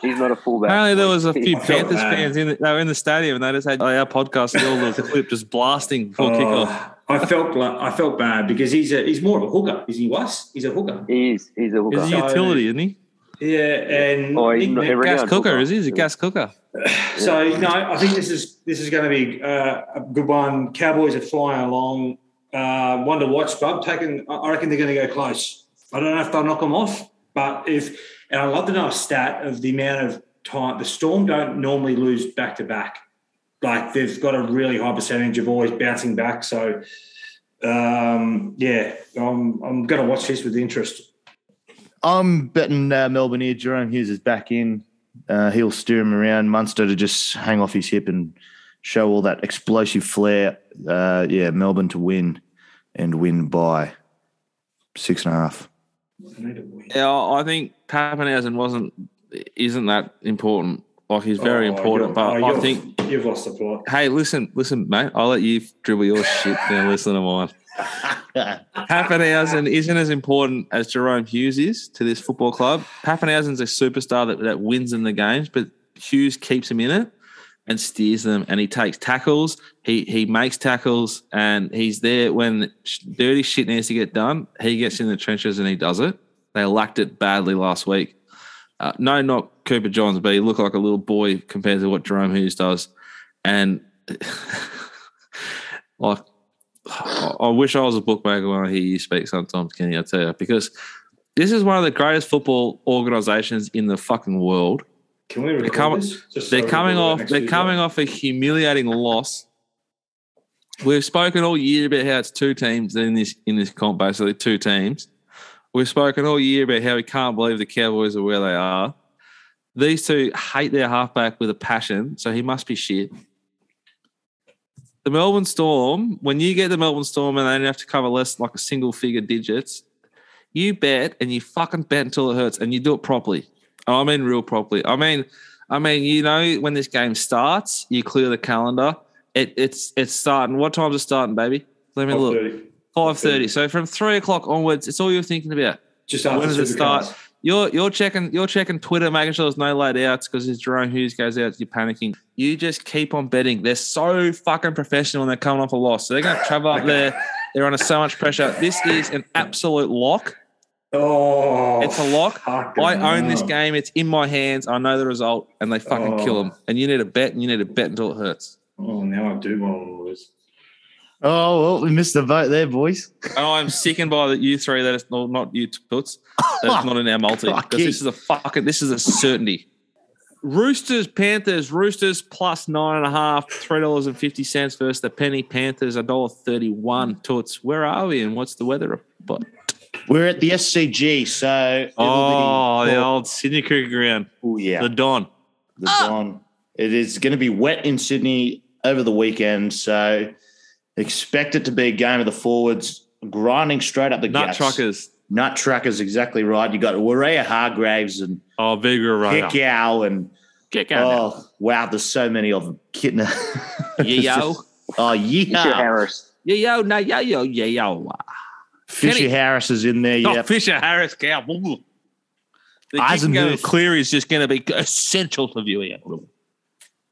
He's not a fullback. Apparently, there was a few Panthers bad. fans in. The, they were in the stadium, and they just had our podcast, all the clip just blasting before Oh, kickoff. I felt like I felt bad because he's a he's more of a hooker. Is he was? He's a hooker. He is. He's a hooker. He's a So- utility, isn't he? Yeah, and Oh, he's Nick not- Gas Yeah, cooker, is he? He's a gas cooker. So no, I think this is this is going to be uh, a good one. Cowboys are flying along. Uh, one to watch, bub. Taking, I reckon they're going to go close. I don't know if they'll knock them off, but if and I'd love to know a stat of the amount of time the Storm don't normally lose back to back. Like they've got a really high percentage of always bouncing back. So um, yeah, I'm I'm going to watch this with interest. I'm betting uh, Melbourne here. Jahrome Hughes is back in. Uh, he'll steer him around. Munster to just hang off his hip and show all that explosive flair. Uh, yeah, Melbourne to win and win by six and a half. Yeah, I think Papenhuyzen wasn't isn't that important. Like he's very Oh, important, but oh, I think you've lost the plot. hey, listen, listen, mate. I'll let you dribble your shit. Now listen to mine. Papenhuyzen isn't as important as Jahrome Hughes is to this football club. Papenhuyzen's a superstar that, that wins in the games, but Hughes keeps him in it and steers them, and he takes tackles. He he makes tackles, and he's there when dirty shit needs to get done. He gets in the trenches and he does it. They lacked it badly last week. Uh, no, not Cooper Johns, but he looked like a little boy compared to what Jahrome Hughes does, and like I I wish I was a bookmaker when I hear you speak sometimes, Kenny. I tell you, because this is one of the greatest football organizations in the fucking world. Can we record com- this? Just They're coming can do it off. They're coming off a humiliating loss. We've spoken all year about how it's two teams in this in this comp, basically two teams. We've spoken all year about how we can't believe the Cowboys are where they are. These two hate their halfback with a passion, so he must be shit. The Melbourne Storm, when you get the Melbourne Storm and they don't have to cover less like a single figure digits, you bet and you fucking bet until it hurts and you do it properly. I mean real properly. I mean, I mean, you know, when this game starts, you clear the calendar. It, it's it's starting. What time's it starting, baby? Let me look. 5:30. So from three o'clock onwards, it's all you're thinking about. Just after When does it start? You're you're checking you're checking Twitter, making sure there's no late outs because if Jahrome Hughes goes out, you're panicking. You just keep on betting. They're so fucking professional and they're coming off a loss. So they're going to travel up there. They're under so much pressure. This is an absolute lock. Oh, It's a lock. I own this game. It's in my hands. I know the result, and they fucking kill Oh. them. And you need to bet, and you need to bet until it hurts. Oh, now I do want to lose. Oh well, we missed the vote there, boys. And I'm sickened by the you three that it's well, not you toots. That it's not in our multi because this is a fucking this is a certainty. Roosters, Panthers, Roosters plus nine and a half, three dollars and fifty cents versus the Penny Panthers, a dollar thirty-one. Toots, where are we and what's the weather report? We're at the SCG, so Oh, the old Sydney Cricket Ground, oh yeah, the Don. the Don. It is going to be wet in Sydney over the weekend, so expect it to be a game of the forwards grinding straight up the Nut guts. truckers. Nut truckers, exactly right. You got Waerea-Hargreaves and Oh, Vigor Raya. Hickow and Kick out. oh wow, there's so many of them. Kitten. Yeah, yo. oh Fisher yeah, Harris. Yeah, yo, no, yeah, yo, yeah, yo. Fisher Kenny. Harris is in there. Oh, Yeah, Fisher Harris, cow. The Eisenhuth. Eisenhuth clear is just going to be essential to viewing.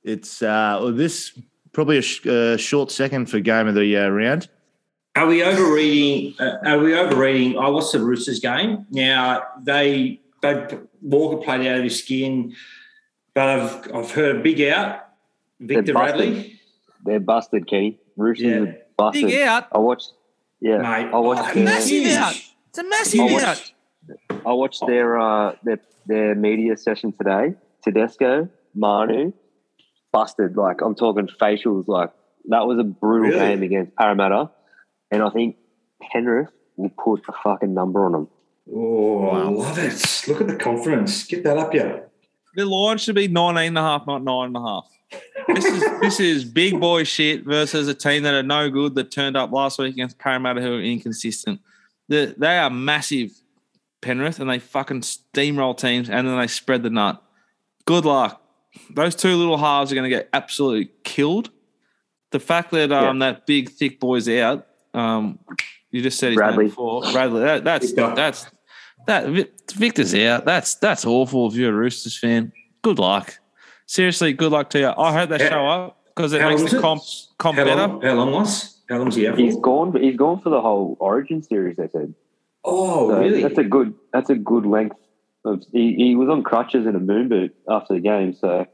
it's uh, well, this probably a sh- uh, short second for game of the uh, round. Are we overreading? Uh, are we overreading? I watched the Roosters game. Now they they Walker played out of his skin, but I've I've heard a big out. Victor They're busted. Bradley, They're busted, Kenny. Roosters Yeah. are busted. Big out. I watched. Yeah, mate. I watched. oh, their, massive huge. out. It's a massive I Huge. out. I watched their uh their their media session today. Tedesco, Manu, busted. Like I'm talking facials. Like that was a brutal Really? game against Parramatta, and I think Penrith will put a fucking number on them. Oh, I love it. Look at the confidence. Get that up, yeah. The line should be 19 and a half, not nine and a half. This is this is big boy shit versus a team that are no good that turned up last week against Parramatta who are inconsistent. The, they are massive, Penrith, and they fucking steamroll teams and then they spread the nut. Good luck. Those two little halves are going to get absolutely killed. The fact that um that big thick boy's out, um, you just said his Bradley. name before, Bradley. That, that's that's that Victor's out. That's that's awful if you're a Roosters fan. Good luck. Seriously, good luck to you. I hope they How- show up because it makes the is it? comp comp How better. long, how long was? How long's he out for? He's gone, he's gone for the whole Origin series. They said. oh, So really? That's a good. That's a good length. Of, he, he was on crutches in a moon boot after the game, so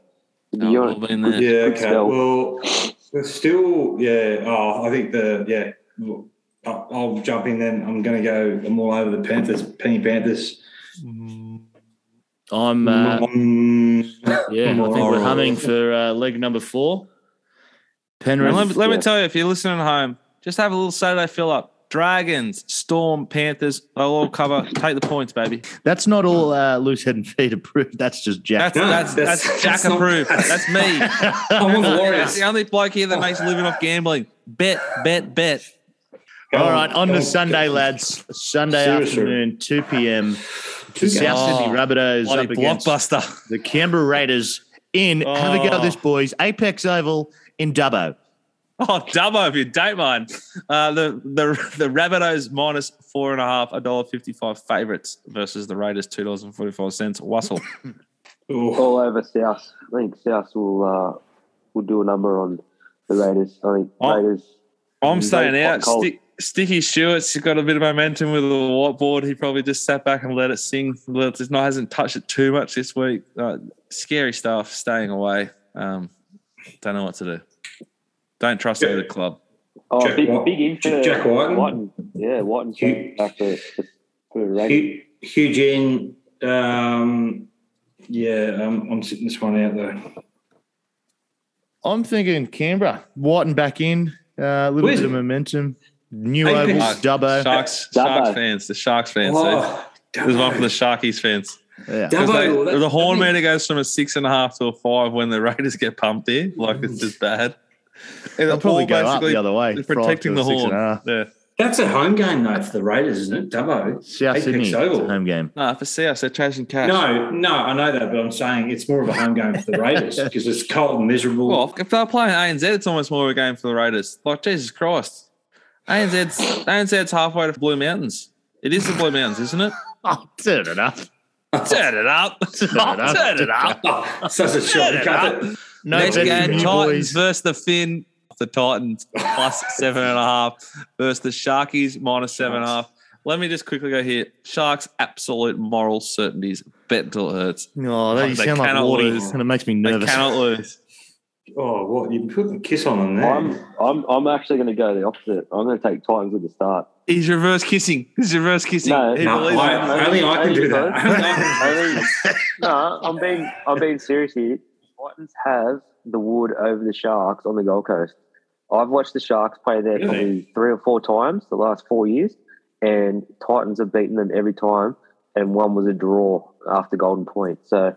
to be Oh, honest, well, been there. yeah, okay. spell. Well, there's still, yeah. Oh, I think the, yeah. Look, I'll I'll jump in then. I'm going to go, I'm all over the Panthers, Penny Panthers. I'm uh, Mm, yeah. I think we're humming for uh, leg number four. Penrith. Let, me- let me tell you, if you're listening at home, just have a little Saturday fill up. Dragons, Storm, Panthers, they'll all cover. Take the points, baby. That's not all uh, loose head and feet approved. That's just Jack. That's No, that's, that's- that's, Jack that's not- approved. That's me. I'm on the That's Warriors. the only bloke here that makes a living off gambling. Bet, bet, bet. All right, on Go to Sunday, lads. Sunday Seriously. afternoon, 2 p.m. Two South games. Sydney Rabbitohs up against blockbuster. the Canberra Raiders in, have a go at Oh. this, boys, Apex Oval in Dubbo. Oh, Dubbo, if you don't mind. Uh, the the the Rabbitohs minus four and a half, a dollar fifty five favourites versus the Raiders $2.44. Wassel. Oh, all over South. I think South will uh, will do a number on the Raiders. I think Oh. Raiders. I'm He's staying out. Stick, Sticky Stewart's got a bit of momentum with the whiteboard. He probably just sat back and let it sing. Let it- not hasn't touched it too much this week. Uh, scary stuff. Staying away. Um, don't know what to do. Don't trust Yeah. either club. Oh, Jack big White- big in for Jack Wighton. Wighton. Yeah, Wighton's Huge. going back. Huge, huge in. Um, yeah, um, I'm sitting this one out though. I'm thinking Canberra. Wighton back in, uh, a little Where's bit of momentum. New Apex. Ovals, Dubbo. Sharks, Dubbo. Sharks fans. The Sharks fans. Steve. Oh, eh? There's one for the Sharkies fans. Yeah. Dubbo, 'Cause they- that- the horn that- meter goes from a six and a half to a five when the Raiders get pumped here. Like it's just bad. And They'll probably go up the other way. They're protecting the horn. and a half. Yeah. That's a home game though for the Raiders, isn't it? Dubbo. South Apex Sydney, it's a Oval. home game. No, for South, they're chasing cash. No, no, I know that, but I'm saying it's more of a home game for the Raiders because it's cold and miserable. Well, if they're playing ANZ, it's almost more of a game for the Raiders. Like Jesus Christ, ANZ's ANZ's halfway to Blue Mountains. It is the Blue Mountains, isn't it? Oh, turn it up. Turn it up. Turn it up. Turn it up. Oh, such a shortcut. No Next bets game, Titans boys. versus the Finn. The Titans plus seven and a half versus the Sharkies minus seven and a half. Let me just quickly go here. Sharks absolute moral certainties. Bet until it hurts. Oh, they, They sound like cannot Wardy, lose. and it makes me nervous. They nervous. cannot lose. Oh, what you put the kiss on them there? I'm I'm I'm actually going to go the opposite. I'm going to take Titans at the start. He's reverse kissing. He's reverse kissing. No, No, I- in only I can do that. Only I can- Only- no, I'm being I'm being serious here. Titans have the wood over the Sharks on the Gold Coast. I've watched the Sharks play there Really? probably three or four times the last four years, and Titans have beaten them every time, and one was a draw after Golden Point. So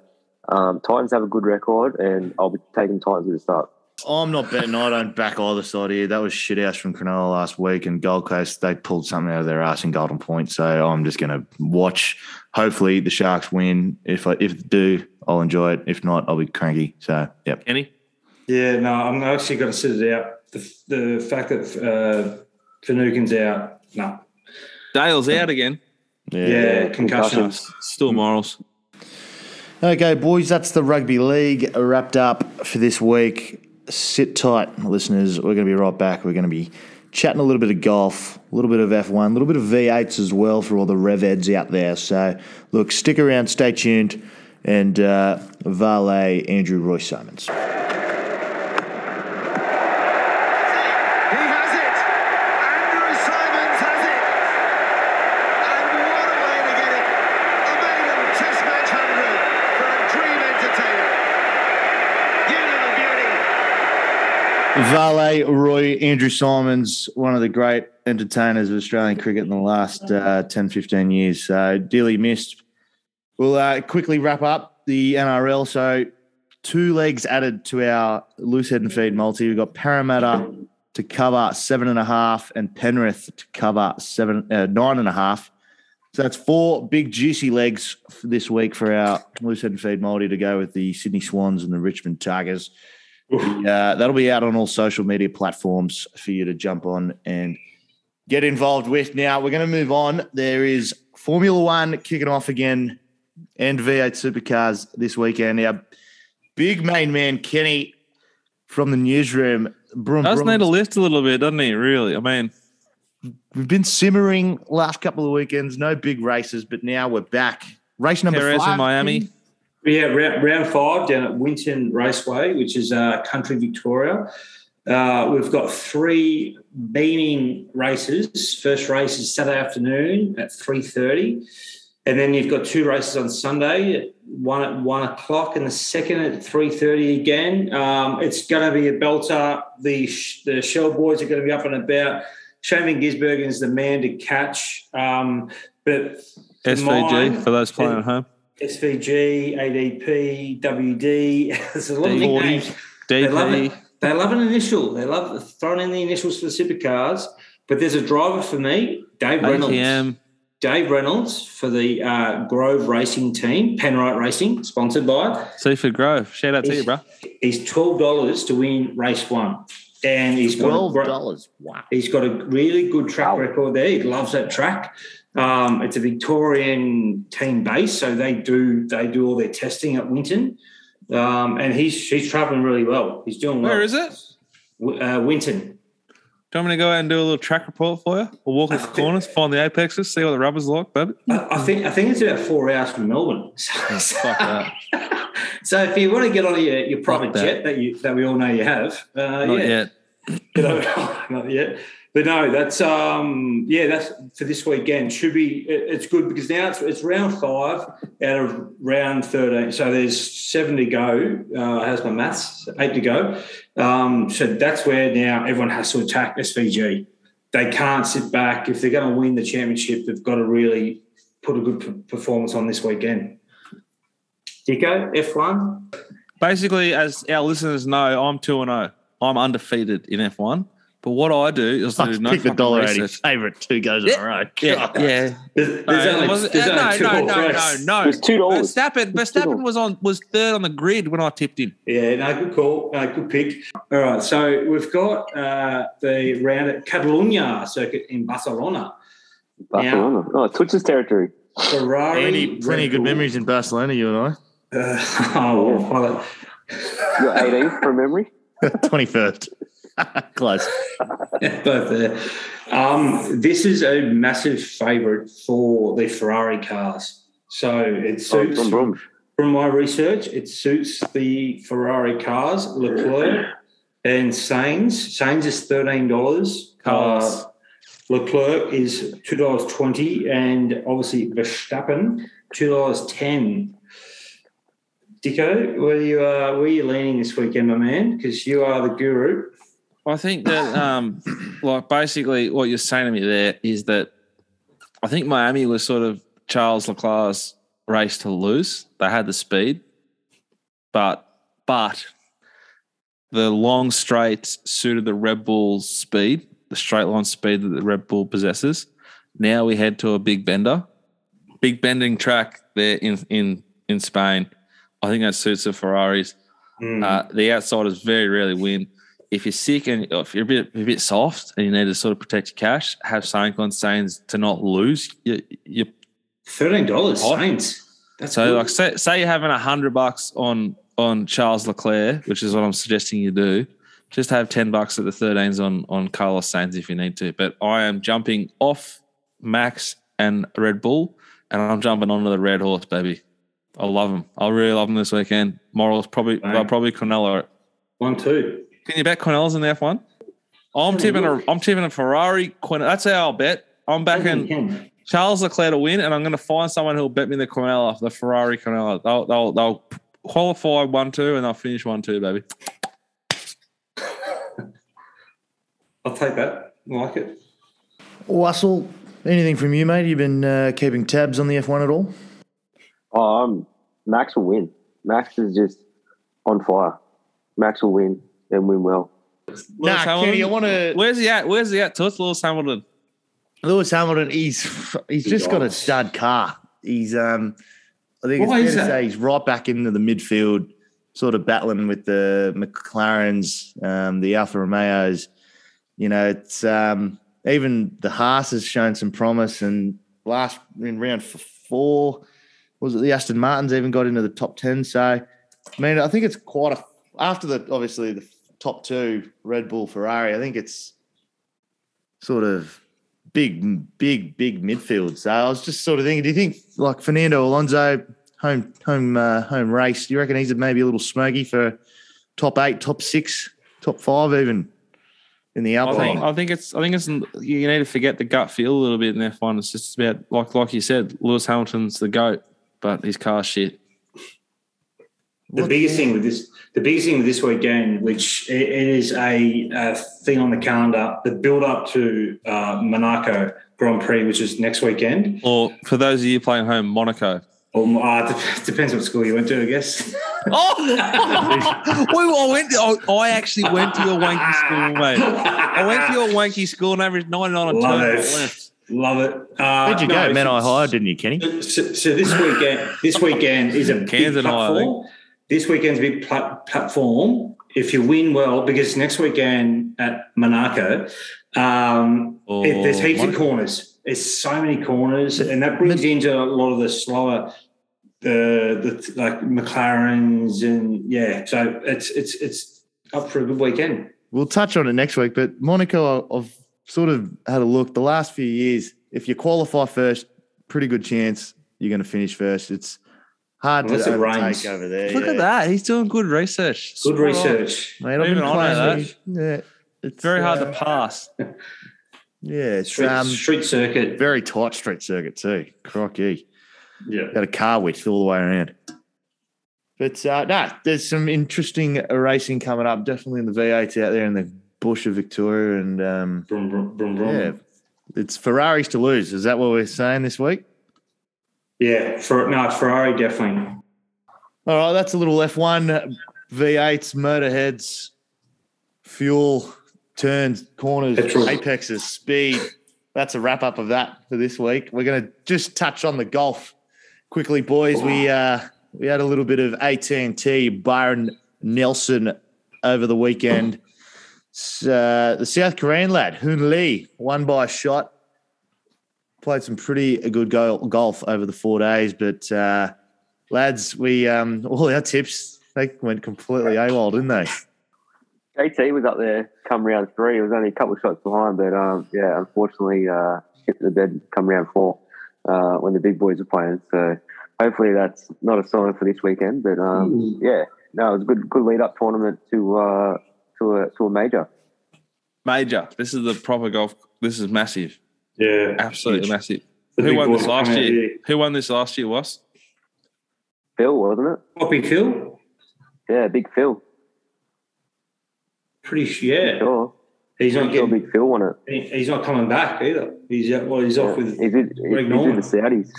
um, Titans have a good record, and I'll be taking Titans at the start. I'm not betting. I don't back either side here. That was shit house from Cronulla last week, and Gold Coast they pulled something out of their ass in Golden Point. So I'm just going to watch. Hopefully the Sharks win. If I if they do, I'll enjoy it. If not, I'll be cranky. So yep. Kenny? yeah, no, I'm actually going to sit it out. The, the fact that uh, Finucane's out, no. Dale's out again. Yeah. Yeah, concussion. concussions. Still morals. Okay, boys, that's the rugby league wrapped up for this week. Sit tight, listeners. We're going to be right back. We're going to be chatting a little bit of golf, a little bit of F1, a little bit of V8s as well for all the rev heads out there. So, look, stick around, stay tuned, and uh, valet Andrew Roy Symonds. He has it. Andrew Symonds has it. And what a way to get it. A maiden test match hundred for a dream entertainer. You little beauty. Valet Roy Andrew Symonds, one of the great entertainers of Australian cricket in the last uh, 10, 15 years. So dearly missed. We'll uh, quickly wrap up the NRL. So two legs added to our loose head and feed multi. We've got Parramatta to cover seven and a half and Penrith to cover seven uh, nine and a half. So that's four big juicy legs this week for our loose head and feed multi to go with the Sydney Swans and the Richmond Tigers. Uh, that'll be out on all social media platforms for you to jump on and get involved with. Now we're going to move on. There is Formula One kicking off again and V8 supercars this weekend. Our big main man Kenny from the newsroom Broom, Does need to lift a little bit, doesn't he? Really? I mean, we've been simmering last couple of weekends, no big races, but now we're back. Race number Perez in five. Miami. Yeah, round, round five down at Winton Raceway, which is uh, Country Victoria. Uh, we've got three beaming races. First race is Saturday afternoon at three thirty, and then you've got two races on Sunday. One at one o'clock, and the second at three thirty again. Um, it's going to be a belter. The the Shell boys are going to be up and about. Shane Gisbergen is the man to catch, um, but SVG mine- for those playing at home. SVG, ADP, WD. There's a lot of D40, nicknames. They love it. They love an initial. They love throwing in the initials for the supercars. But there's a driver for me, Dave Reynolds. ATM. Dave Reynolds for the uh, Grove Racing Team, Penrite Racing, sponsored by. Seaford Grove. Shout out to you, bro. He's twelve dollars to win race one, and he's got Twelve great- dollars. Wow. He's got a really good track record there. He loves that track. Um, it's a Victorian team base, so they do they do all their testing at Winton, um, and he's he's travelling really well. He's doing well. Where is it? W- Uh, Winton. Do you want me to go out and do a little track report for you? Or walk the corners, find the apexes, see what the rubber's like, baby? I, I think I think it's about four hours from Melbourne. So, that. so if you want to get on your, your private that. jet that you that we all know you have, uh, Not yeah, yet. You know, not yet. But no, that's um yeah, that's for this weekend. Should be it- it's good because now it's it's round five out of round thirteen. So there's seven to go. Uh how's my maths? Eight to go. Um so that's where now everyone has to attack SVG. They can't sit back. If they're going to win the championship, they've got to really put a good performance on this weekend. Dicko, F1. Basically, as our listeners know, I'm 2 and 0. I'm undefeated in F1. But what I do is I do no pick the dollar eighty research. favorite two goes in a row. Yeah, God. yeah. There's, No, there's it only, wasn't- there's only no, two no, horse no, no, no. It's two dollars. Verstappen, Verstappen was on was third on the grid when I tipped in. Yeah, no, good call. Uh, good pick. All right, so we've got uh, the round at Catalunya circuit in Barcelona. Barcelona. Oh, Twitch's territory. Ferrari. Andy, plenty of good Bull. memories in Barcelona, you and Uh, oh, well, You're 18th from memory. I. 21st. Close. yeah, both there. Um, this is a massive favourite for the Ferrari cars. So it Oh, suits, from from my research, it suits the Ferrari cars, Leclerc and Sainz. Sainz is $13. Carlos. Uh, Leclerc is two dollars twenty, and obviously Verstappen two dollars ten. Dicko, where are you uh, where are you leaning this weekend, my man? Because you are the guru. I think that, um, like, basically, what you're saying to me there is that I think Miami was sort of Charles Leclerc's race to lose. They had the speed, but but the long straights suited the Red Bull's speed, the straight line speed that the Red Bull possesses. Now we head to a big bender, big bending track there in in in Spain. I think that suits the Ferraris. Mm. Uh, the outsiders very rarely win. If you're sick and if you're a bit a bit soft and you need to sort of protect your cash, have something on Sainz to not lose. your, you Thirteen dollars. Sainz. That's so good. like say, say you're having a hundred bucks on on Charles Leclerc, which is what I'm suggesting you do. Just have ten bucks at the 13s on on Carlos Sainz if you need to. But I am jumping off Max and Red Bull, and I'm jumping onto the Red Horse, baby. I love them. I really love them this weekend. Morals probably well, probably Cornello. one two. Can you bet Cornell's in the F1? I'm tipping a I'm tipping a Ferrari. Quin- That's how I'll bet. I'm backing Charles Leclerc to win, and I'm going to find someone who'll bet me the Cornella, the Ferrari Cornella. They'll they'll, they'll qualify one two, and they'll finish one two, baby. I'll take that. I like it. Wassel, anything from you, mate? You've been uh, keeping tabs on the F1 at all? Oh, um, Max will win. Max is just on fire. Max will win and win well. Lewis Nah, Kenny, I want to. Where's he at? Where's he at? To us, Lewis Hamilton. Lewis Hamilton, he's he's just got a stud car. He's um, I think Why it's is fair to that? say he's right back into the midfield, sort of battling with the McLarens, um, the Alfa Romeos. You know, it's um, even the Haas has shown some promise, and last in round f- four was it the Aston Martins even got into the top ten. So, I mean, I think it's quite a after the obviously the top two, Red Bull, Ferrari. I think it's sort of big, big, big midfield. So I was just sort of thinking, do you think like Fernando Alonso home home uh, home race? Do you reckon he's maybe a little smoky for top eight, top six, top five, even in the I Alpine? think I think it's I think it's you need to forget the gut feel a little bit in F1. It's just about like like you said, Lewis Hamilton's the goat, but his car's shit. The biggest thing with this, the biggest thing with this weekend, which it, it is a, a thing on the calendar, the build up to uh, Monaco Grand Prix, which is next weekend. Or for those of you playing home, Monaco. Or uh, dep- depends what school you went to, I guess. Oh, well, I went. I, I actually went to your wanky school, mate. I went to your wanky school and averaged ninety nine on Love turn it. Love it. Uh, Where'd you no, go? Man, I hired, didn't you, Kenny? So, so this weekend, this weekend is a big Kansas High, I think. platform. This weekend's a big pla- platform. If you win well, because next weekend at Monaco, um, Oh, it- there's heaps of corners. There's so many corners, and that brings you into a lot of the slower, the the like McLarens and yeah. So it's it's it's up for a good weekend. We'll touch on it next week, but Monaco, I've sort of had a look. The last few years, if you qualify first, pretty good chance you're going to finish first. It's hard Unless to it overtake over there. Look yeah. at that. He's doing good research. Good Spot on. research. Mate, I've Even been I know. Yeah, it's Very hard uh, to pass. Yeah, it's Street, um, street circuit. very tight street circuit too. Crocky. Yeah. Got a car width all the way around. But uh, no, there's some interesting racing coming up. Definitely in the V8s out there in the bush of Victoria, and um, Brum, brum, brum, brum. yeah, it's Ferraris to lose. Is that what we're saying this week? Yeah, for no Ferrari definitely. All right, that's a little F1 V8s, motorheads, fuel, turns, corners, Petrol. apexes, speed. That's a wrap up of that for this week. We're going to just touch on the golf quickly, boys. We uh, we had a little bit of AT and T Byron Nelson over the weekend. Uh, the South Korean lad Hoon Lee won by a shot. Played some pretty good go- golf over the four days, but uh, lads, we um, all our tips they went completely AWOL, didn't they? JT was up there come round three. It was only a couple of shots behind, but um, yeah, unfortunately, uh, hit the bed come round four uh, when the big boys are playing. So hopefully that's not a sign for this weekend. But um, yeah, no, it was a good good lead up tournament to uh, to a to a major. Major. This is the proper golf. This is massive. Yeah, Absolutely Huge. massive. The Who won this last year? here. Who won this last year? Was Phil, wasn't it? Poppy Phil, Yeah, big Phil. pretty sure. Yeah, Sure, he's not Pretty sure getting. big Phil won it. he- He's not coming back either. He's well, he's off with. He's in, Greg he's in Norman. the Saudis.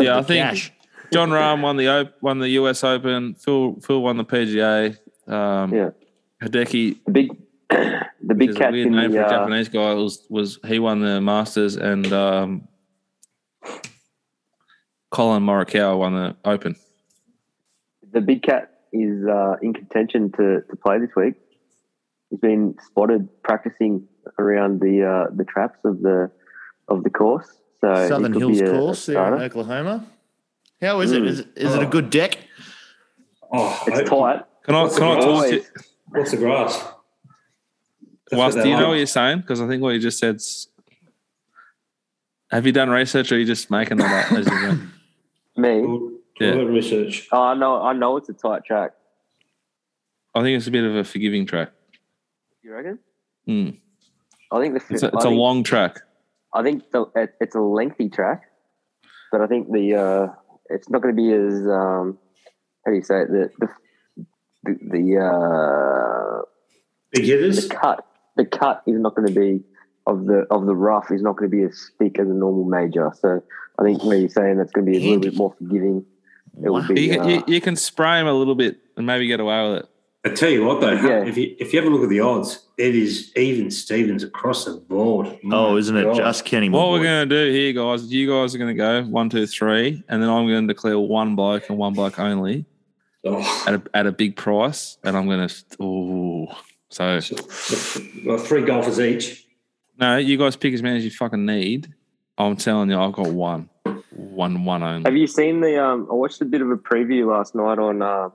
Yeah, I think- Cash. Jon Rahm won the Op- won the US Open. Phil Phil won the PGA. Um, Yeah. Hideki, The big the big is a catch weird in name the for a uh, Japanese guy, was was he won the Masters and um, Collin Morikawa won the Open. the big cat is uh, in contention to, to play this week. He's been spotted practicing around the uh, the traps of the of the course. So Southern Hills be a- a course there in. Oklahoma. How is it? Mm. Is, it- is it a good deck? Oh, It's tight. Can I What's can I talk to Always. you? What's the grass? That's Was, do you know what you're saying? Because I think what you just said's. Have you done research, or are you just making that up as you go? Me. Yeah. research. Oh, I know. I know it's a tight track. I think it's a bit of a forgiving track. You reckon? Hmm. I think the It's a, I it's a think, long track. I think the, it, it's a lengthy track, but I think the uh, it's not going to be as um, how do you say it? The the the, the uh, Big hitters. the cut the cut is not going to be of the of the rough is not going to be as thick as a normal major. So I think where you're saying that's going to be a little bit more forgiving. It would be. You can, uh, you, you can spray him a little bit and maybe get away with it. I tell you what, though, Yeah. if you if you have a look at the odds, it is even Stevens across the board. Oh, isn't it just Kenny? What my we're going to do here, guys, is you guys are going to go one, two, three, and then I'm going to declare one bloke and one bloke only Oh. at a, at a big price, and I'm going to. Oh, so Well, three golfers each. no, you guys pick as many as you fucking need. I'm telling you, I've got one, one, one only. Have you seen the? Um, I watched a bit of a preview last night on uh,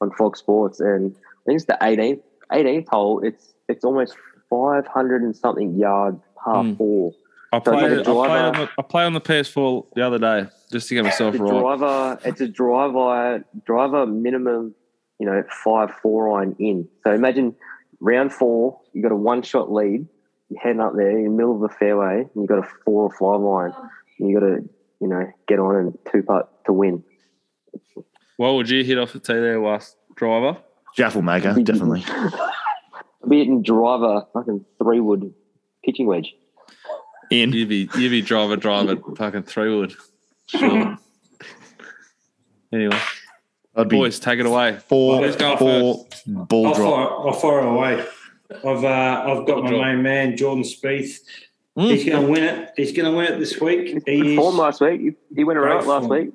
on Fox Sports, and I think it's the 18th 18th hole, it's it's almost 500 and something yards par Mm. four. I So played, it's it, I, a played on the, I played on the PS4 the other day just to get myself It's a right. driver. It's a driver. Driver minimum. You know, five four iron in. So imagine round four. You got a one shot lead. You're heading up there in the middle of the fairway, and you got a four or five line. And you got to you know get on and two putt to win. What would you hit off the tee there, Was driver? Jaffel maker, definitely. I'll be hitting driver fucking three wood pitching wedge. In. You'd be, you'd be driver, driver, fucking three wood. Sure. anyway, I'd be boys, take it away. four, Who's going four ball I'll drop. fire, I'll fire away. I've uh, I've got my Drop. main man Jordan Spieth. Mm. He's going to win it. He's going to win it this week. Good form last week. He, he went Great around last form. week.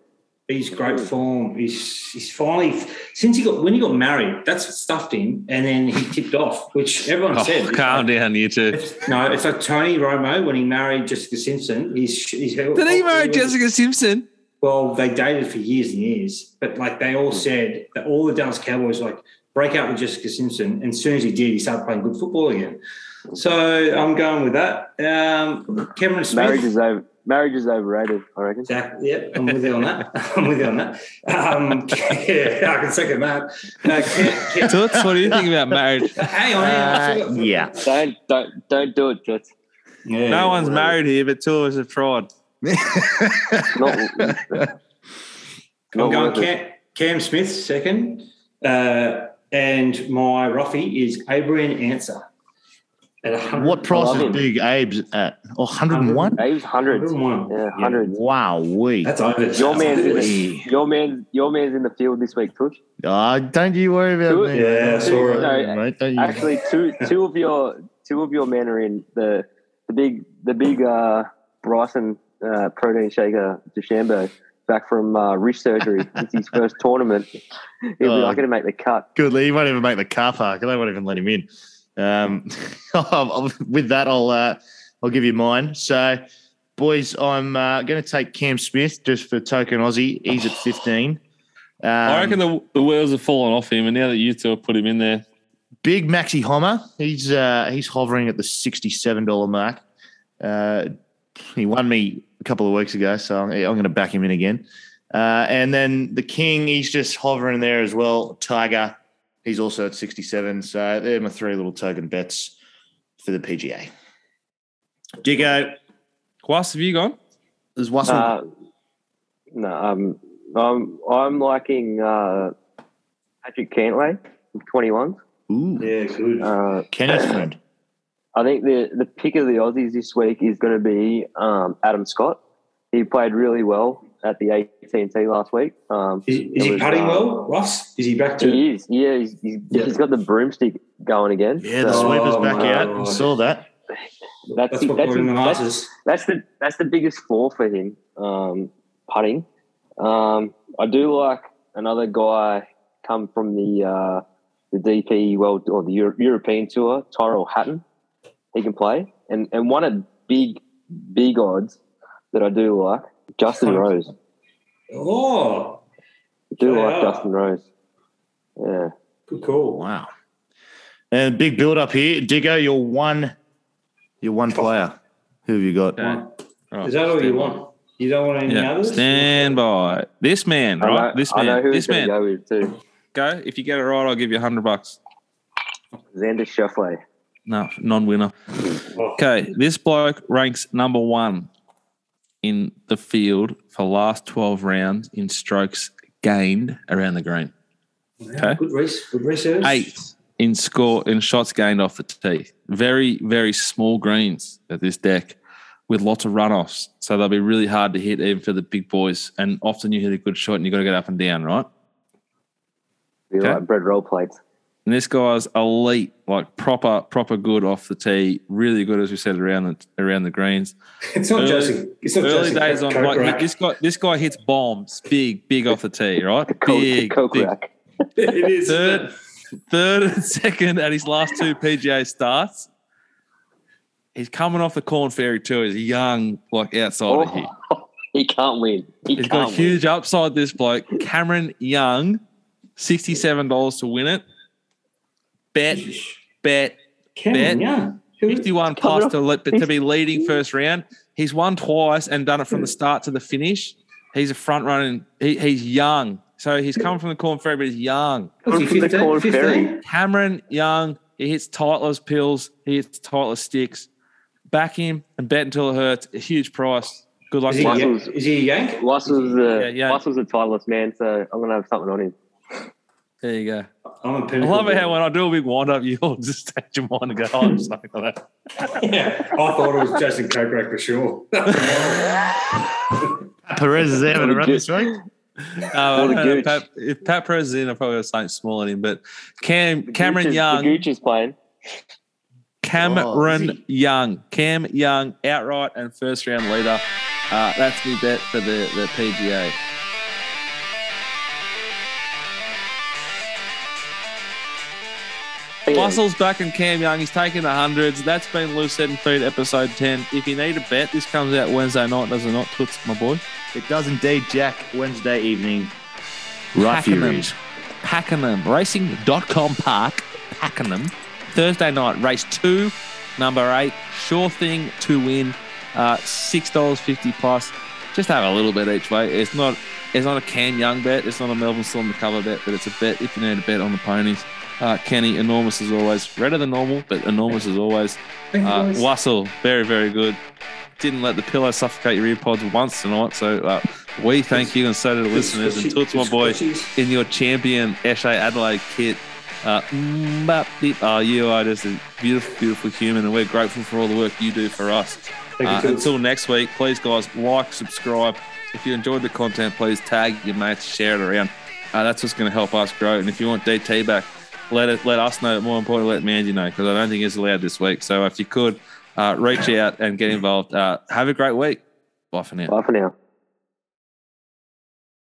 he's great form. He's he's finally since he got when he got married. That's what stuffed him, and then he tipped off, which everyone Oh, said. calm down, you two. It's- no, it's like Tony Romo when he married Jessica Simpson. He's, he's Did he marry Jessica Simpson? Well, they dated for years and years, but like they all said that all the Dallas Cowboys like break out with Jessica Simpson, and as soon as he did, he started playing good football again. So I'm going with that. Um, Cameron Smith. Marriage is over. Marriage is overrated. I reckon. Exactly. Yep, I'm with you on that. I'm with you on that. Um, yeah, I can second that. Uh, Cam- Cam- Toots, what do you think about marriage? hang on, hang. Uh, yeah. Don't don't don't do it, Jets. Yeah. No one's married here, but two of us have tried. Not, I'm going. Cam, Cam Smith second, uh, and my roughie is Abraham Ancer at What price is. Big Abe's at? Oh, 101? Abe's hundreds. 101. Yeah, hundreds. Wow, we. That's over. Your man's in the your man your man's in the field this week, Tush. Oh, don't you worry about Two- me. Yeah, I saw it. No, mate. Actually, two two of your two of your men are in the the big the big uh, Bryson uh, protein shaker DeChambeau back from uh, wrist surgery. it's his first tournament. He'll be Oh. not going to make the cut. Good. He won't even make the car park. They won't even let him in. Um, with that, I'll uh, I'll give you mine. So, boys, I'm uh, going to take Cam Smith just for token Aussie. He's at 15. Um, I reckon the, the wheels have fallen off him, and now that you two have put him in there, Big Maxi Homa. He's uh, he's hovering at the sixty-seven dollar mark. Uh, he won me a couple of weeks ago, so I'm, I'm going to back him in again. Uh, and then the King, he's just hovering there as well. Tiger, he's also at sixty-seven. So they're my three little token bets for the PGA. Diggo, Quas, have you gone? there's Wassel. Uh, no, um, I'm I'm liking uh, Patrick Cantlay, twenty one. Ooh, Yeah, good. Uh, Kenny's friend. I think the the pick of the Aussies this week is going to be um, Adam Scott. He played really well at the AT&T last week. Um, Is, is he was, putting uh, well, Ross? Is he back to? He is. Yeah, he's, he's, Yeah. he's got the broomstick going again. Yeah, the So, sweeper's Oh, back my out. God. Saw that. that's, That's the, what that's, put him the that's, Masters. that's the that's the biggest flaw for him. Um, putting. Um, I do like another guy come from the uh, the DP World or the Euro- European Tour, Tyrell Hatton. He can play, and and one of big big odds that I do like Justin Rose. Oh, I do like Justin Rose. Yeah. good call. Wow. And big build up here. Diggo, you're one you're one player. Who have you got? Okay. Right, oh, Is that all you stand want? You don't want any Yeah, others? stand by. This man, I know, right? This I know man. who This man. go with too. Go. If you get it right, I'll give you a hundred bucks. Xander Schauffele. No, non-winner. Oh, Okay, this bloke ranks number one in the field for last twelve rounds in strokes gained around the green. Okay. Good, res- good research. Eighth in score in shots gained off the tee. Very, very small greens at this deck with lots of runoffs. So they'll be really hard to hit even for the big boys. And often you hit a good shot and you've got to get up and down, right? Be Okay. like bread roll plates. And this guy's elite, like proper, proper good off the tee. Really good, as we said, around the around the greens. It's not Early- Jesse. It's not Early Jesse days on, Coke like rack. this guy. This guy hits bombs, big, big off the tee, right? The Coke, the Big, Coke big. rack. it is. Third, third and second at his last two PGA starts. He's coming off the Korn Ferry too. He's a young, like outsider oh, here. Oh, he can't win. He He's can't got win. huge upside. This bloke, Cameron Young, sixty-seven dollars to win it. Bet, bet, Cameron Bet. Young. Who- 51 plus to, le- to be leading first round. He's won twice and done it from the hmm. start to the finish. He's a front running. He, he's young. So he's hmm. coming from the Korn Ferry, but he's young. He, From the 15? Korn Ferry. 15? Cameron Young, he hits Titleist pills. He hits Titleist sticks. Back him and bet until it hurts. A huge price. Good luck Is he, to a you. Russell's- is he a Yank? Russell's the uh, Yeah, yeah. Russell's a titleist man, so I'm gonna have something on him. There you go. I'm a I pinnacle. love it how when I do a big wind up, you'll just change your mind and go, oh, it's something like that. Yeah, I thought it was Jason Kokrak for sure. Pat Perez is out of the run this week. Uh, I What a don't know, gooch. Pat, if Pat Perez is in, I probably have something small on him. But Cam Cameron Gooch is- Young, the Gooch is playing. Cameron Oh, Young, Cam Young, outright and first round leader. Uh, that's me bet for the, the PGA. Russell's back and Cam Young. He's taking the hundreds. That's been Loose and Feed episode 10. If you need a bet, this comes out Wednesday night, does it not, Toots, my boy? It does indeed, Jack. Wednesday evening. Right Furies. Pakenham. Racing.com Park, Pakenham. Thursday night, race two, number eight. Sure thing to win. Uh, $6.50 plus. Just have a little bit each way. It's not it's not a Cam Young bet. It's not a Melbourne Storm the cover bet, but it's a bet if you need a bet on the ponies. Uh, Kenny, enormous as always. Redder than normal, but enormous as always. Uh, Wassel, very, very good. Didn't let the pillow suffocate your ear pods once tonight. So uh, we thank you and so do the listeners. And Toots, my boy, in your champion Eshe Adelaide kit. Uh, oh, you are just a beautiful, beautiful human, and we're grateful for all the work you do for us. Thank Uh, until next week, please, guys, like, subscribe. If you enjoyed the content, please tag your mates, share it around. Uh, that's what's going to help us grow. And if you want DT back, let it let us know. More importantly, let Mandy know because I don't think it's allowed this week. So if you could uh, reach out and get involved, uh, have a great week. Bye for now. Bye for now.